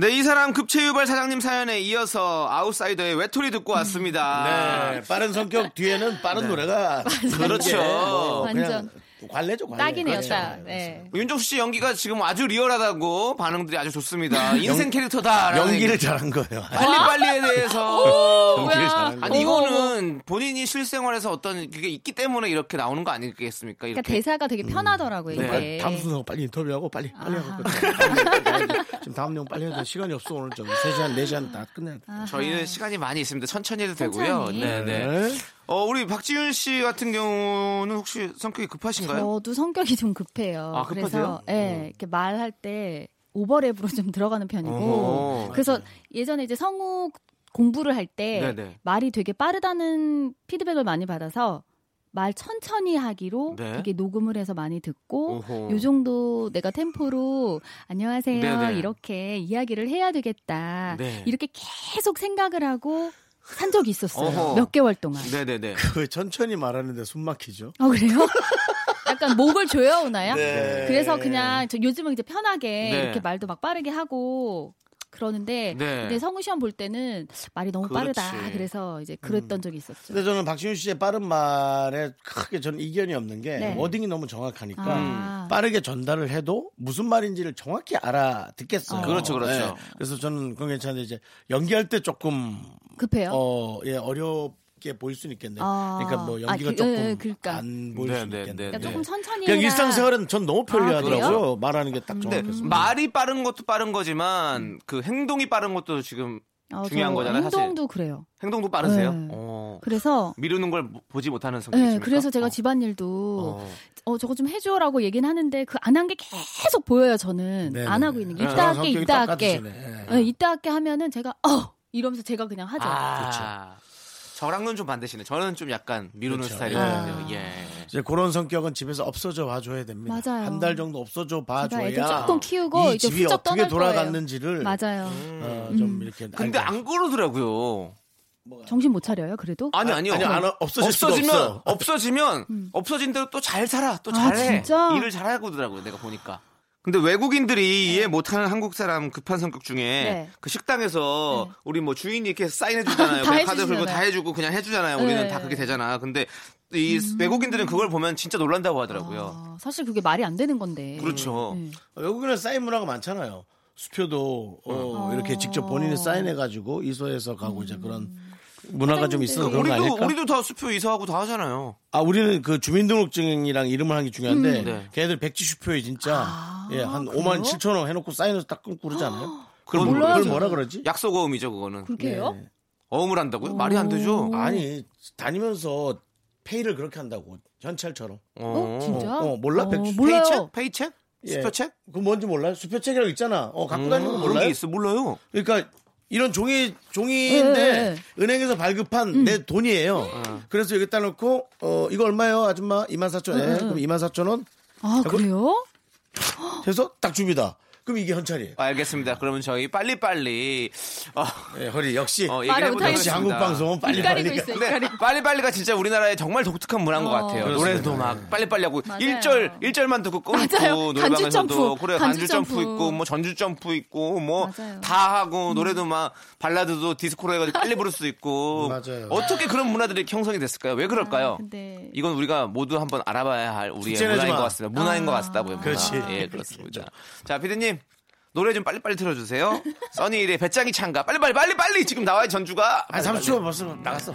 네, 이 사람 급체 유발 사장님 사연에 이어서 아웃사이더의 외톨이 듣고 왔습니다. 네, 빠른 성격 뒤에는 빠른 노래가 (laughs) 그렇죠. 뭐 그냥 완전. 관례죠 관례. 딱이네요, 그렇죠. 딱. 네. 윤정수 씨 연기가 지금 아주 리얼하다고 반응들이 아주 좋습니다. (laughs) 인생 캐릭터다. (laughs) 연기를 잘한 거예요. 빨리빨리에 대해서. 연기를 잘한 아니, 거예요. 이거는 본인이 실생활에서 어떤 그게 있기 때문에 이렇게 나오는 거 아니겠습니까? 그러니까 이렇게. 대사가 되게 편하더라고요, 네. 이게. 다음 순서 빨리 인터뷰하고 빨리 빨리 아하. 하고. (laughs) 지금 다음 내용 빨리 해야 돼. 시간이 없어 오늘 좀 3시간 4시간 다 끝내야 돼. 저희는 시간이 많이 있습니다. 천천히 해도 되고요. 천천히. 네, 네. 어, 우리 박지윤 씨 같은 경우는 혹시 성격이 급하신가요? 저도 성격이 좀 급해요. 아? 그래서 예, 이렇게 말할 때 오버랩으로 좀 들어가는 편이고. 어, 그래서 예전에 이제 성우 공부를 할 때. 말이 되게 빠르다는 피드백을 많이 받아서 말 천천히 하기로 네. 되게 녹음을 해서 많이 듣고 오호. 요 정도 내가 템포로 안녕하세요 네네. 이렇게 이야기를 해야 되겠다 네. 이렇게 계속 생각을 하고 산 적이 있었어요 어허. 몇 개월 동안 네네네. 그 천천히 말하는데 숨 막히죠. 아 그래요? (laughs) 약간 목을 조여오나요? 네. 그래서 그냥 저 요즘은 이제 편하게 네. 이렇게 말도 막 빠르게 하고 그러는데 네. 근데 성우 시험 볼 때는 말이 너무 그렇지. 빠르다 그래서 이제 그랬던 적이 있었죠. 근데 저는 박시윤 씨의 빠른 말에 크게 저는 이견이 없는 게 네. 워딩이 너무 정확하니까 아. 빠르게 전달을 해도 무슨 말인지를 정확히 알아듣겠어요. 어. 그렇죠, 그렇죠. 그래서 저는 그건 괜찮은데 이제 연기할 때 조금 급해요. 어, 예, 어렵 게 보일 수는 있겠네요. 아. 그러니까 뭐 아, 연기가 그, 조금 예, 그러니까. 안 보일 네, 수 네, 있겠네요. 네, 그러니까 네. 조금 천천히 그냥 해라. 일상생활은 전 너무 편리하더라고요. 아? 말하는 게 딱 정확해서. 말이 빠른 것도 빠른 거지만 그 행동이 빠른 것도 지금 어, 중요한 저 거잖아요, 사실. 행동도 그래요. 행동도 빠르세요? 네. 어. 그래서 미루는 걸 보지 못하는 성격이십니까? 네, 그래서 제가 어. 집안일도 어. 어 저거 좀 해줘라고 얘기는 하는데 그 안 한 게 계속 보여요 저는 네네. 안 하고 있는 게 네. 이따 아, 할게 이따 할게. 네, 이따 할게 하면은 제가 어 이러면서 제가 그냥 하죠. 아, 저랑은 좀 반대시네. 저는 좀 약간 미루는 그렇죠. 스타일이거든요. 아. 예. 이제 그런 성격은 집에서 없어져 봐줘야 됩니다. 맞아요. 한 달 정도 없어져 봐줘야 조금 키우고 이 이제 집이 어떻게 떠날 거예요. 돌아갔는지를 맞아요. 어, 좀 이렇게 근데 알고 안 그러더라고요. 정신 못 차려요 그래도? 아니 아니요. 아니, 안- 없어질 없어지면 없어. 없어지면 음. 없어진 대로 또 잘 살아. 또 아, 잘해. 진짜? 일을 잘하고 더라고요. 내가 보니까. 근데 외국인들이 이해 못하는 한국 사람 급한 성격 중에 네. 그 식당에서 네. 우리 뭐 주인이 이렇게 사인해 주잖아요. (laughs) 다 카드 해주시잖아요. 다 해주고 그냥 해주잖아요. 네. 우리는 다 그렇게 되잖아. 근데 이 외국인들은 그걸 보면 진짜 놀란다고 하더라고요. 아, 사실 그게 말이 안 되는 건데. 그렇죠. 네. 외국인은 사인 문화가 많잖아요. 수표도 어, 어. 이렇게 직접 본인이 사인해 가지고 이소해서 가고 이제 그런 문화가 좀 있어서 그런 거 우리도 아닐까? 우리도 다 수표 이사하고 다 하잖아요. 아 우리는 그 주민등록증이랑 이름을 하는 게 중요한데 음. 네. 걔네들 백지 수표에 진짜 아, 예, 한 그래요? 5만 7천 원 해놓고 사인해서 딱 끊고 그러잖아요. 그걸, 그건 뭐- 그걸. 뭐라 그러지? 약속 어음이죠 그거는. 그렇게 해요? 네. 어음을 한다고요? 말이 안 되죠. 아니 다니면서 페이를 그렇게 한다고 현찰처럼. 어, 진짜? 어, 몰라? 어, 백주- 몰라요. 페이책? 페이책? 예. 수표책? 그 뭔지 몰라요? 수표책이라고 있잖아. 어 갖고 음, 다니는 거 그런 몰라요? 게 있어 몰라요. 그러니까 이런 종이 종이인데 네, 네. 은행에서 발급한 내 돈이에요. 그래서 여기다 놓고 어 이거 얼마요 아줌마 24,000원. 예, 그럼 24,000원 아, 그래요? 해서 딱 줍니다. 그럼 이게 현찰이에요. 알겠습니다. 그러면 저희 빨리빨리 어, 네, 허리 역시 어. 역시 한국 방송은 빨리 이까리고 빨리. 있어요. 근데 이까리고. 빨리빨리가 진짜 우리나라의 정말 독특한 문화인 것 어. 같아요. 그렇습니다. 노래도 막 빨리빨리 하고 맞아요. 일절일절만 듣고 끊고. 노래방에서도 그래 간주 간주 점프 점프. 있고 뭐 전주 점프 있고 뭐. 다 하고 노래도 막 발라드도 디스코로 해가지고 빨리 부를 수 있고 (laughs) 맞아요. 어떻게 그런 문화들이 형성이 됐을까요? 왜 그럴까요? 아, 근데 이건 우리가 모두 한번 알아봐야 할 우리의 문화인 마. 것 같습니다. 문화인 아. 것 같다고요. 문화. 그렇지. 예, 그렇습니다. 자, 피디님. 노래 좀 빨리빨리 틀어주세요. 써니일의 배짱이 찬가. 빨리빨리, 빨리빨리! 지금 나와요, 전주가. 아 30초 벌써 나갔어.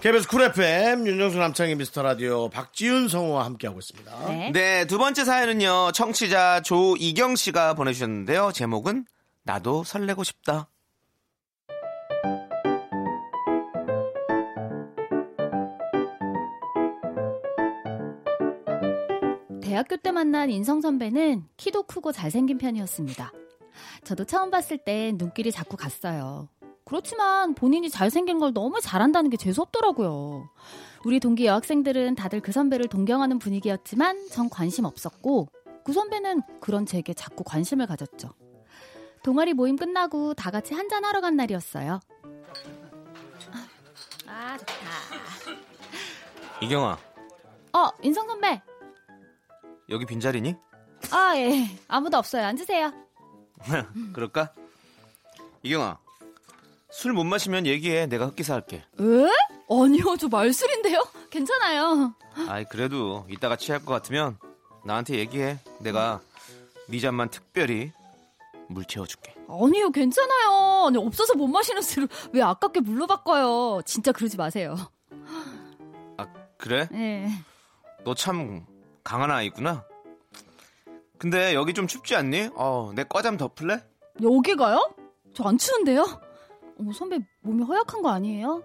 KBS 쿨 FM 윤정수 남창희 미스터 라디오 박지윤 성우와 함께하고 있습니다. 네. 네, 두 번째 사연은요, 청취자 조이경 씨가 보내주셨는데요. 제목은 나도 설레고 싶다. 대학교 때 만난 인성 선배는 키도 크고 잘생긴 편이었습니다. 저도 처음 봤을 땐 눈길이 자꾸 갔어요. 그렇지만 본인이 잘생긴 걸 너무 잘한다는 게 재수없더라고요. 우리 동기 여학생들은 다들 그 선배를 동경하는 분위기였지만 전 관심 없었고 그 선배는 그런 제게 자꾸 관심을 가졌죠. 동아리 모임 끝나고 다 같이 한잔 하러 간 날이었어요. 아 좋다. 이경아, 어 인성 선배. 여기 빈자리니? 아 예. 아무도 없어요. 앉으세요. (laughs) 그럴까? 이경아, 술 못 마시면 얘기해. 내가 흑기사 할게. 에? 아니요, 저 말술인데요? 괜찮아요. 아이, 그래도 이따가 취할 것 같으면 나한테 얘기해. 내가 네 잔만 특별히 물 채워줄게. 아니요, 괜찮아요. 아니, 없어서 못 마시는 술을 왜 아깝게 물로 바꿔요? 진짜 그러지 마세요. 아, 그래? 예. 너참 강한 아이구나. 근데 여기 좀 춥지 않니? 어, 내 과잠 덮을래? 여기가요? 저 안 추운데요? 어머, 선배 몸이 허약한 거 아니에요?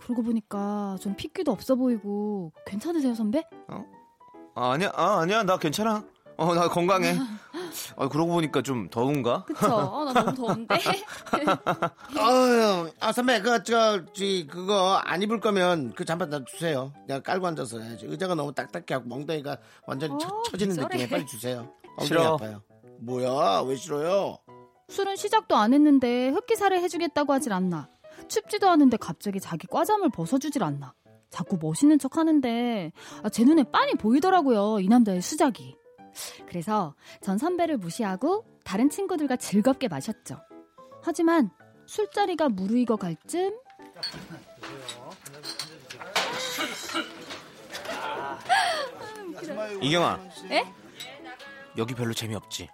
그러고 보니까 좀 핏기도 없어 보이고 괜찮으세요, 선배? 아, 아니야, 아, 아니야, 나 괜찮아. 어, 나 건강해. (laughs) 아, 그러고 보니까 좀 더운가? 그쵸? 어, 나 너무 더운데. (laughs) 어휴, 아 선배 그저 그거 안 입을 거면 그 잠바 나 주세요. 내가 깔고 앉아서 해야지. 의자가 너무 딱딱해 하고 멍덩이가 완전히 처, 어, 처지는 저래. 느낌에 빨리 주세요. 엉덩이 싫어. 아파요. 뭐야? 왜 싫어요? 술은 시작도 안 했는데 흑기사를 해주겠다고 하질 않나. 춥지도 않은데 갑자기 자기 과잠을 벗어주질 않나. 자꾸 멋있는 척 하는데 아, 제 눈에 빤히 보이더라고요. 이 남자의 수작이. 그래서 전 선배를 무시하고 다른 친구들과 즐겁게 마셨죠. 하지만 술자리가 무르익어 갈 쯤 이경아, 에? 여기 별로 재미없지?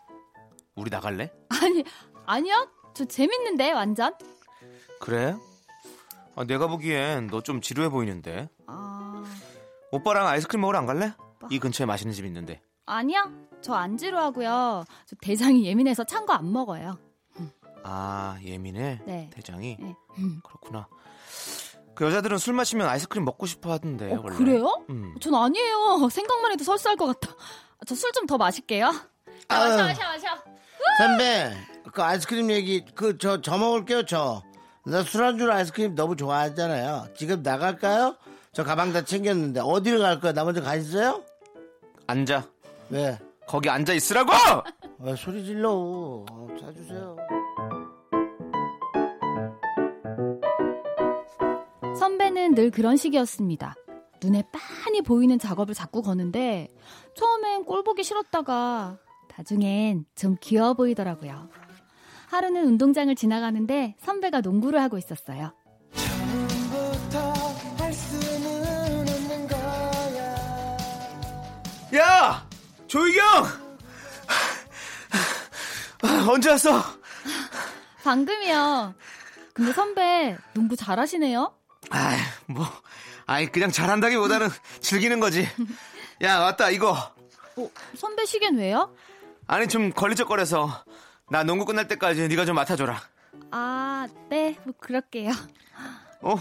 우리 나갈래? 아니 아니요. 저 재밌는데 완전. 그래? 아, 내가 보기엔 너 좀 지루해 보이는데. 아 오빠랑 아이스크림 먹으러 안 갈래? 이 근처에 맛있는 집 있는데. 아니요. 저안 지루하고요. 저 대장이 예민해서 찬 거 안 먹어요. 아, 예민해? 네. 대장이? 네. 그렇구나. 그 여자들은 술 마시면 아이스크림 먹고 싶어 하던데, 어, 원래. 그래요? 음. 전 아니에요. 생각만 해도 설사할 것 같아. 저 술 좀 더 마실게요. 아. 마셔, 마셔, 마셔. 선배 그 아이스크림 얘기 그 저 저 먹을게요 저. 나 술안주로 아이스크림 너무 좋아하잖아요. 지금 나갈까요? 저 가방 다 챙겼는데 어디를 갈 거야? 나 먼저 가 있어요? 앉아. 왜? 거기 앉아 있으라고! (laughs) 아, 소리 질러. 어, 자주세요. 선배는 늘 그런 식이었습니다. 눈에 빤히 보이는 작업을 자꾸 거는데 처음엔 꼴 보기 싫었다가 나중엔 좀 귀여워 보이더라고요. 하루는 운동장을 지나가는데 선배가 농구를 하고 있었어요. 야! 조이경! 언제 왔어? 방금이요. 근데 선배 농구 잘하시네요. 아이, 뭐, 아이, 그냥 잘한다기보다는 즐기는 거지. 야, 왔다, 이거. 어, 선배 시계는 왜요? 아니, 좀 걸리적거려서. 나 농구 끝날 때까지 네가 좀 맡아줘라. 아, 네, 뭐 그럴게요. 어?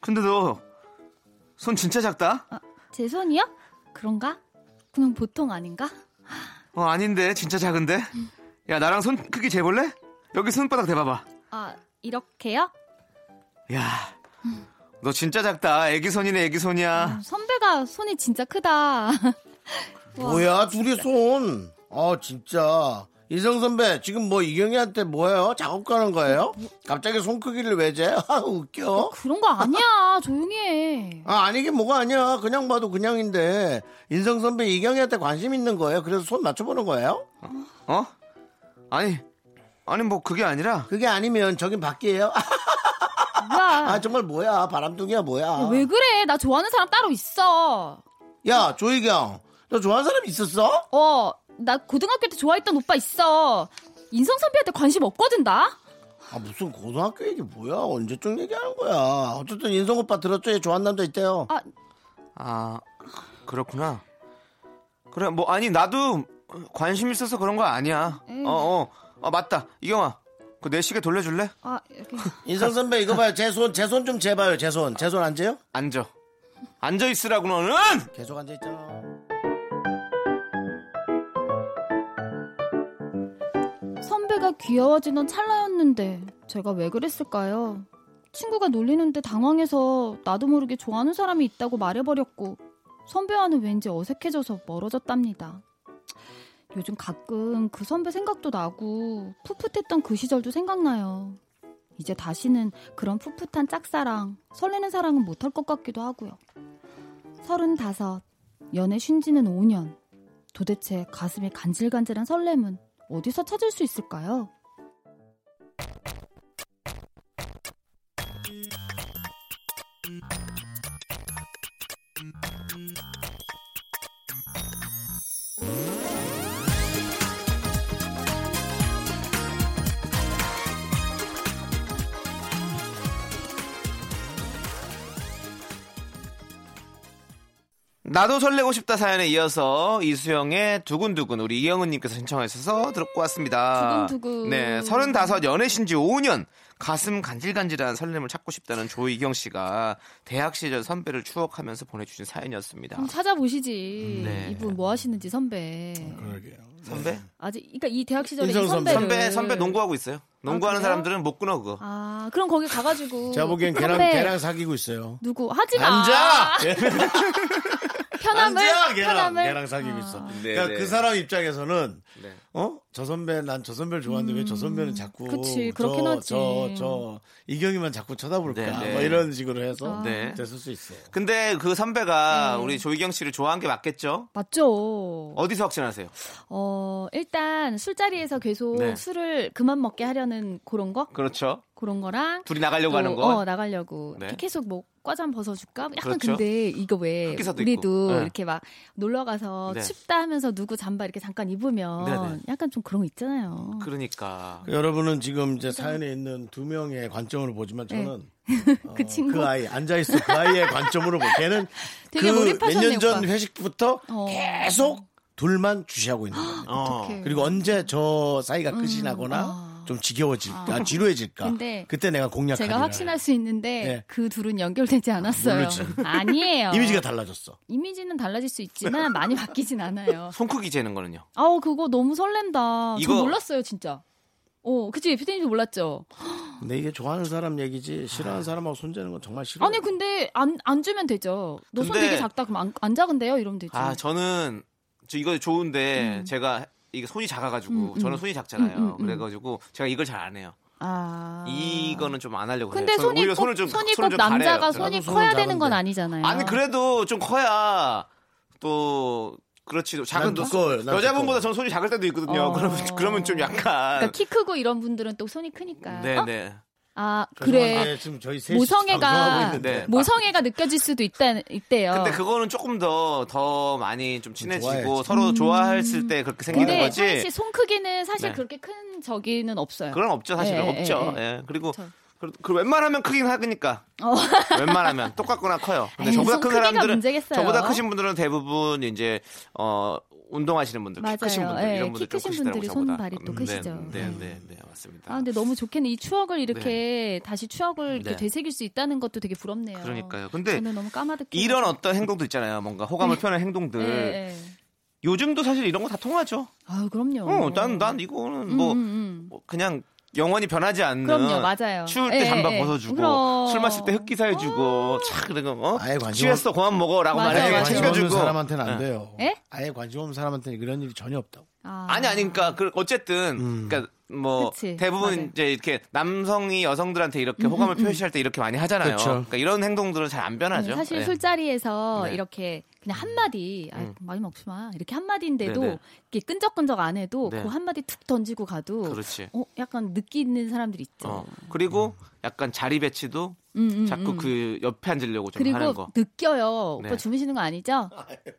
근데 너, 손 진짜 작다? 제 손이요? 그런가? 그냥 보통 아닌가? 어, 아닌데, 진짜 작은데? 야, 나랑 손 크기 재볼래? 여기 손바닥 대봐봐. 아, 이렇게요? 야, 너 진짜 작다. 애기 손이네, 애기 손이야. 선배가 손이 진짜 크다. (laughs) 뭐야, 둘이 손. 아, 진짜. 이성 선배, 지금 뭐 이경이한테 뭐예요? 작업 가는 거예요? 갑자기 손 크기를 왜 재? (laughs) 아, 웃겨. 그런 거 아니야. 조용히 해. 아, 아니게 뭐가 아니야. 그냥 봐도 그냥인데. 인성 선배 이경이한테 관심 있는 거예요. 그래서 손 맞춰보는 거예요? 어? 아니, 아니, 뭐, 그게 아니라. 그게 아니면 저긴 밖이에요? (laughs) 뭐야? 아, 정말 뭐야. 바람둥이야, 뭐야. 왜 그래? 나 좋아하는 사람 따로 있어. 야, 조희경. 너 좋아하는 사람 있었어? 어, 나 고등학교 때 좋아했던 오빠 있어. 인성 선배한테 관심 없거든, 나? 아, 무슨 고등학교 얘기 뭐야. 언제쯤 얘기하는 거야. 어쨌든 인성 오빠 들었죠? 얘 좋아하는 남자 있대요. 아, 아, 그렇구나. 그래, 뭐, 아니, 나도 관심 있어서 그런 거 아니야. 음. 어, 어, 어, 맞다. 이경아, 그 내 시계 돌려줄래? 아, 이렇게. (laughs) 인성 선배 이거 봐요. 제 손, 제 손 좀 재봐요. 제 손. 제 손 앉아요? 앉아. 앉아 있으라고, 너는! 계속 앉아 있잖아. 선배가 귀여워지는 찰나였는데 제가 왜 그랬을까요? 친구가 놀리는데 당황해서 나도 모르게 좋아하는 사람이 있다고 말해버렸고 선배와는 왠지 어색해져서 멀어졌답니다. 요즘 가끔 그 선배 생각도 나고 풋풋했던 그 시절도 생각나요. 이제 다시는 그런 풋풋한 짝사랑, 설레는 사랑은 못할 것 같기도 하고요. 서른다섯, 연애 쉰 지는 5년. 도대체 가슴이 간질간질한 설렘은 어디서 찾을 수 있을까요? 나도 설레고 싶다 사연에 이어서 이수영의 두근두근 우리 이영은님께서 신청하셔서 듣고 왔습니다. 두근두근. 네, 서른다섯 연애신 지 5년 가슴 간질간질한 설렘을 찾고 싶다는 조이경 씨가 대학 시절 선배를 추억하면서 보내주신 사연이었습니다. 한번 찾아보시지. 네. 이분 뭐 하시는지 선배. 그러게요. 선배? 아직 그러니까 이 대학 시절에 이 인성 선배. 선배를 선배 선배 농구하고 있어요. 농구하는 그래요? 사람들은 못 끊어 그거. 아 그럼 거기 가가지고 제가 보기엔 걔랑, 선배 걔랑 사귀고 있어요. 누구 하지 마. 앉아! (laughs) 편함을 앉아! 걔랑, 편함을 걔랑 사귀고 있어. 네, 그러니까 네. 그 사람 입장에서는 네. 어? 저 선배, 난 저 선배를 좋아하는데 왜저 선배는 자꾸. 음, 그치, 저, 그렇긴 하지. 저, 저, 이경이만 자꾸 쳐다볼까. 네, 네. 뭐 이런 식으로 해서. 네. 됐을 수 있어. 근데 그 선배가 네. 우리 조이경 씨를 좋아한 게 맞겠죠? 맞죠. 어디서 확신하세요? 어 일단 술자리에서 계속 네. 술을 그만 먹게 하려는 그런 거 그렇죠. 그런 거랑 둘이 나가려고 또, 하는 거. 어 나가려고 네. 이렇게 계속 뭐 과잠 벗어줄까? 약간 그렇죠. 근데 이거 왜 우리도 있고. 네. 이렇게 막 놀러 가서 네. 춥다 하면서 누구 잠바 이렇게 잠깐 입으면 네, 네. 약간 좀 그런 거 있잖아요. 그러니까. 여러분은 지금 이제 사연에 있는 두 명의 관점으로 보지만 저는 (laughs) 그 친구 그 아이 앉아 있어 그 아이의 관점으로 보 걔는 (laughs) 되게 그몇 년 전. 회식부터 어. 계속 둘만 주시하고 있는 거예요. (gasps) 어떡해. 그리고 언제 저 사이가 끝이 나거나 아. 좀 지겨워질까, 지루해질까. 근데 그때 내가 공략하리라. 제가 확신할 수 있는데 네. 그 둘은 연결되지 않았어요. 모르지. 아니에요. (laughs) 이미지가 달라졌어. 이미지는 달라질 수 있지만 (laughs) 많이 바뀌진 않아요. 손 크기 재는 거는요. 아우 그거 너무 설렌다. 이거- 저 몰랐어요 진짜. 어, 그치 피디님도 몰랐죠. (gasps) 근데 이게 좋아하는 사람 얘기지 싫어하는 사람하고 손재는 건 정말 싫어. 아니 근데 안, 안 주면 되죠. 너손 근데- 되게 작다 그럼 안, 안 작은데요? 이러면 되지. 아, 저는 저 이거 좋은데 제가 이게 손이 작아가지고 음, 음. 저는 손이 작잖아요. 음, 음, 음. 그래가지고 제가 이걸 잘 안 해요. 아. 이거는 좀 안 하려고 근데 해요. 오히려 꼭, 손을 좀 손이 꼭좀 가려요. 남자가 저는. 손이 커야 되는 건 작은데. 아니잖아요. 아니 그래도 좀 커야 또 그렇지 작은. 난 여자분보다. 저는 손이 작을 때도 있거든요. 어. 그러면 그러면 좀 약간 그러니까 키 크고 이런 분들은 또 손이 크니까. 어? 네네. 아 그래. 지금 저희 모성애가 있는데 네. 모성애가 느껴질 수도 있다 있대요. 근데 그거는 조금 더더 많이 좀 친해지고 좋아야지. 서로 좋아했을 때 그렇게 생기는 음. 근데 거지. 사실 손 크기는 사실 네. 그렇게 큰 저기는 없어요. 그건 없죠 사실은 예, 없죠. 예, 예. 예. 그리고 저- 그, 그 웬만하면 크긴 하니까. 어. (laughs) 웬만하면 똑같거나 커요. 근데 에이, 저보다 손큰 사람들은 문제겠어요. 저보다 크신 분들은 대부분 이제 어 운동하시는 분들, 맞아요. 키 크신 분들 예, 이런 분들 키좀 크신. 분들이. 손발이 또 음, 크시죠. 네, 네, 네, 네, 맞습니다. 아 근데 너무 좋겠네. 이 추억을 이렇게 다시 추억을 이렇게 네. 되새길 수 있다는 것도 되게 부럽네요. 그러니까요. 근데 저는 너무 까마득해. 이런 어떤 행동도 있잖아요. 뭔가 호감을 표현하는 행동들. 예, 예. 요즘도 사실 이런 거 다 통하죠. 아 그럼요. 어, 난, 난 이거는 뭐, 음, 음. 뭐 그냥 영원히 변하지 않는. 그럼요, 맞아요. 추울 때 예, 잠바 예, 예. 벗어주고, 그럼. 술 마실 때 흑기 사 해주고, 차, 그런 거, 어? 아예 관심 취했어, 그만 먹어라고 말해. 챙겨주고. 없는 사람한테는 안 예. 돼요. 예? 아예 관심 없는 사람한테는 이런 일이 전혀 없다고. 아. 아니, 아니, 그니까, 그, 어쨌든, 음. 그니까, 뭐, 그치, 대부분 맞아요. 이제 이렇게 남성이 여성들한테 이렇게 음, 호감을 음, 음. 표시할 때 이렇게 많이 하잖아요. 그쵸. 그러니까 이런 행동들은 잘 안 변하죠. 네, 사실 예. 술자리에서 네. 이렇게 그냥 한 마디, 아, 음. 많이 먹지 마. 이렇게 한 마디인데도 네네. 이렇게 끈적끈적 안 해도 네. 그 한 마디 툭 던지고 가도 그렇지. 어, 약간 느끼는 사람들이 있죠. 어. 그리고 약간 자리 배치도 음, 음, 자꾸 음. 그 옆에 앉으려고 좀 하는 그리고 거. 느껴요. 네. 오빠 주무시는 거 아니죠?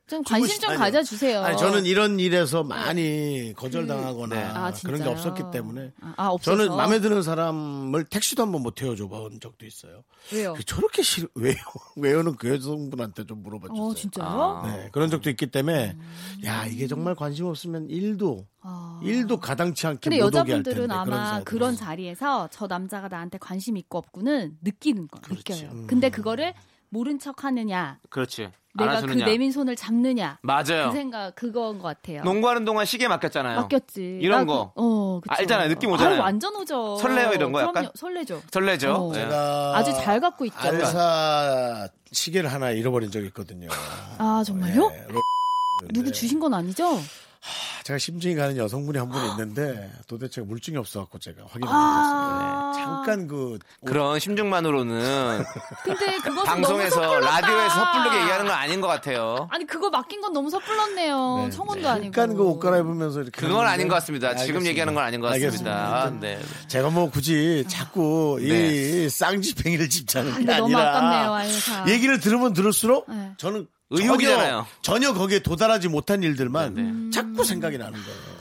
좀 관심 좀 주무시다니요. 가져 주세요. 아니 저는 이런 일에서 많이 거절당하거나 네. 아, 그런 게? 없었기 때문에 아, 아, 없어서. 저는 마음에 드는 사람을 택시도 한번 못 태워줘 본 적도 있어요. 왜요? 저렇게 싫어 왜요? (laughs) 왜요는 그 여성분한테 좀 물어봐 주세요. 어, 진짜요? 아. 네, 그런 적도 있기 때문에 야 이게 정말 관심 없으면 일도 아. 일도 가당치 않게 근데 못 오게 할 여자분들은 텐데, 아마 사람들은. 그런 자리에서 저 남자가 나한테 관심 있고 없고는 느끼는 거 그렇지. 느껴요. 음. 근데 그거를 모른 척 하느냐, 그렇지. 내가 그 알아주느냐. 내민 손을 잡느냐, 맞아요. 그 생각 그거인 것 같아요. 농구하는 동안 시계 맡겼잖아요. 맡겼지. 이런 나 거. 그- 어, 그쵸. 알잖아요. 느낌 오잖아요. 아유, 완전 오죠. 설레요, 이런 거 그럼요. 약간? 설레죠. 설레죠. 어. 예. 제가 아주 잘 갖고 있죠. 알사 시계를 하나 잃어버린 적이 있거든요. 아 정말요? 네, 로- 누구 주신 건 아니죠? 제가 심증이 가는 여성분이 한 분 있는데 도대체 물증이 없어갖고 제가 확인을 아. 못했어요. 네, 잠깐 그 그런 심증만으로는 근데 그것은 방송에서. 라디오에서 섣부르게 얘기하는 건 아닌 것 같아요. 아니 그거 맡긴 건 너무 섣불렀네요. 네, 청혼도 아니고. 잠깐 그 옷 갈아입으면서 이렇게 그건 하는데 아닌 것 같습니다. 지금 알겠습니다. 얘기하는 건 아닌 것 같습니다. 알겠습니다. 네. 제가 뭐 굳이 자꾸 네. 이 쌍지팽이를 짚자는 게 근데 아니라 너무 아깝네요. 얘기를 들으면 들을수록 네. 저는 의혹이잖아요. 전혀, 전혀 거기에 도달하지 못한 일들만 네, 음. 네. 자꾸 생각이 나는 거예요.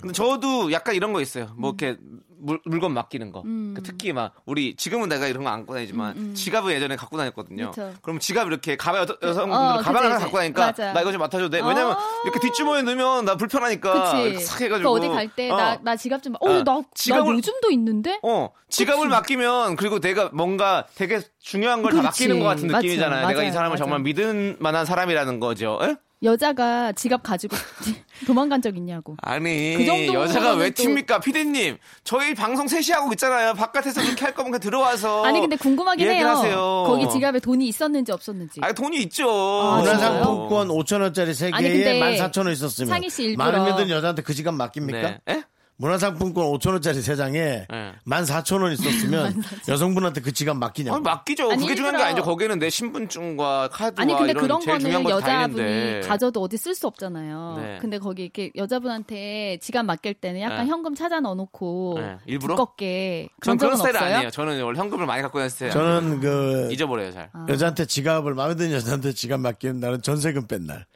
근데 저도 약간 이런 거 있어요. 뭐 이렇게 물, 물건 맡기는 거. 음. 그 특히 막 우리 지금은 내가 이런 거 안 갖고 다니지만 지갑을 예전에 갖고 다녔거든요. 그쵸. 그럼 지갑 이렇게 가방 여성- 여성분들 어, 가방 그치, 하나 그치. 갖고 다니까 맞아. 나 이거 좀 맡아줘도 돼. 왜냐면 아. 이렇게 뒷주머니에 넣으면 나 불편하니까 그치. 싹그 해가지고 어디 갈 때나 어. 나 지갑 좀. 어, 어, 나, 나 지갑을- 요즘도 있는데. 어, 지갑을 맡기면 그리고 내가 뭔가 되게 중요한 걸 다. 맡기는 것 같은. 느낌이잖아요. 내가 이. 사람을. 정말 믿을 만한 사람이라는 거죠. 에? 여자가 지갑 가지고 (laughs) 도망간 적 있냐고. 아니 그 여자가 왜 또- 튑니까 피디님 저희 방송 3시 하고 있잖아요 바깥에서 그렇게 할 거면 그냥 들어와서 (laughs) 아니 근데 궁금하긴 해요. 하세요. 거기 지갑에 돈이 있었는지 없었는지. 아니 돈이 있죠 아, 문화상품권 5천 원짜리 세 아니, 개에 근데 14,000원 있었으면 상희 씨 일부러- 마음에 든 여자한테 그 지갑 맡깁니까? 네. 에? 문화상품권 5천 원짜리 세 장에 네. 14,000원 있었으면 (laughs) 여성분한테 그 지갑 맡기냐고. 아니, 맡기죠 아니, 그게 중요한 게 아니죠 거기는 내 신분증과 카드와 아니 근데 이런 그런 제일 중요한 거는 여자분이 가져도 어디 쓸 수 없잖아요. 네. 근데 거기 이렇게 여자분한테 지갑 맡길 때는 약간 네. 현금 찾아 넣어놓고 네. 일부러? 두껍게 전 그런 그런 스타일 없어요? 아니에요 저는 원래 현금을 많이 갖고 다니는 스타일 저는 그 잊어버려요 잘 아. 여자한테 지갑을 마음에 드는 여자한테 지갑 맡기는 날은 전세금 뺀 날.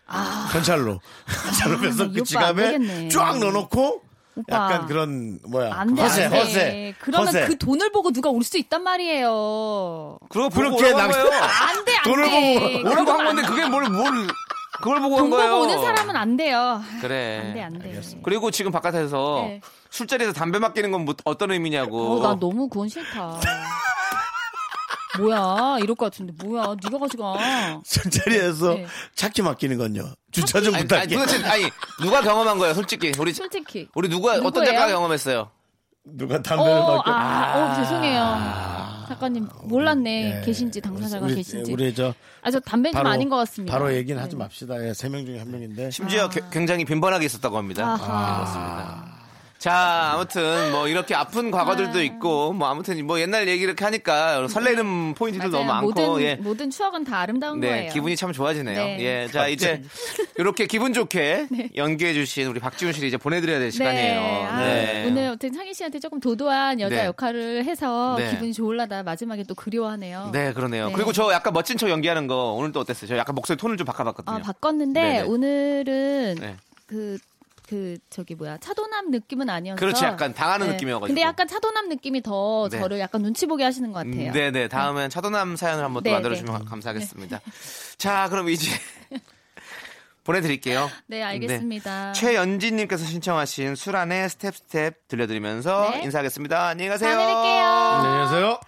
현찰로. 현찰로 (laughs) 빼서 아. 이그 지갑에. 쫙 넣어놓고 오빠. 약간 그런 뭐야 안 돼, 허세 안 돼. 허세 그러면 허세. 그 돈을 보고 누가 올수 있단 말이에요. 그거 그렇게 오라고 한 낭- 거예요 (laughs) 안 돼, 안 돈을 돼. 보고 오라고 한 건데 그게 뭘, 뭘 그걸 보고 한돈 거예요 보고 오는 사람은 안 돼요. 그래 안 돼, 안 돼. 그리고 지금 바깥에서 네. 술자리에서 담배 맡기는 건 뭐- 어떤 의미냐고 어, 나 너무 그건 싫다. (laughs) 뭐야, 이럴 것 같은데. 뭐야, 네가 가져가. 술자리에서 네. 차키 맡기는 건요. 주차 좀 아니, 부탁해. 아니, 도대체, 아니, 누가 경험한 거예요, 솔직히. 우리, 솔직히. 우리 누가, 어떤 누구예요? 작가가 경험했어요? 누가 담배를 어, 맡겨. 아, 어, 죄송해요. 잠깐 작가님 몰랐네 예. 계신지 당사자가 우리, 계신지. 우리 저 아저 담배 좀 아닌 것 같습니다. 바로 얘기는 하지 네. 맙시다. 예, 세명 중에 한 명인데. 심지어 게- 굉장히 빈번하게 있었다고 합니다. 아하. 그렇습니다. 자, 아무튼 뭐 이렇게 아픈 과거들도 있고 뭐 아무튼 뭐 옛날 얘기 이렇게 하니까 설레는 포인트도 맞아요. 너무 많고 모든 예. 모든 추억은 다 아름다운 네, 거예요. 기분이 참 좋아지네요. 네. 예, 자 이제 이렇게 기분 좋게 (laughs) 연기해 주신 우리 박지훈 씨를 이제 보내 드려야 될 시간이에요. 네. 아, 네. 오늘 어쨌든 창희 씨한테 조금 도도한 여자 네. 역할을 해서 네. 기분이 좋을라다 마지막에 또 그리워하네요. 네, 그러네요. 네. 그리고 저 약간 멋진 척 연기하는 거 오늘 또 어땠어요? 저 약간 목소리 톤을 좀 바꿔 봤거든요. 아, 바꿨는데 네네. 오늘은 네. 그, 그, 저기 뭐야, 차도남 느낌은 아니어서. 그렇지, 약간 당하는 느낌이어가지고. 근데 약간 차도남 느낌이 더 네. 저를 약간 눈치 보게 하시는 것 같아요. 음, 네네. 다음엔 차도남 사연을 한번 또 네, 만들어주시면 감사하겠습니다. 자, 그럼 이제 (laughs) 보내드릴게요. 네, 알겠습니다. 최연진님께서 신청하신 수란의 Step Step 들려드리면서 네. 인사하겠습니다. 안녕히 가세요. 다음에 뵐게요. 안녕히 계세요.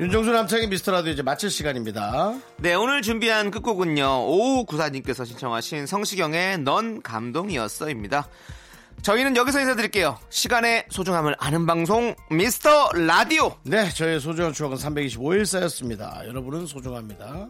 윤정수 남창의 미스터라디오 이제 마칠 시간입니다. 네, 오늘 준비한 끝곡은요. 오구사님께서 신청하신 성시경의 넌 감동이었어입니다. 저희는 여기서 인사드릴게요. 시간의 소중함을 아는 방송 미스터 라디오. 네, 저의 소중한 추억은 325일 쌓였습니다. 여러분은 소중합니다.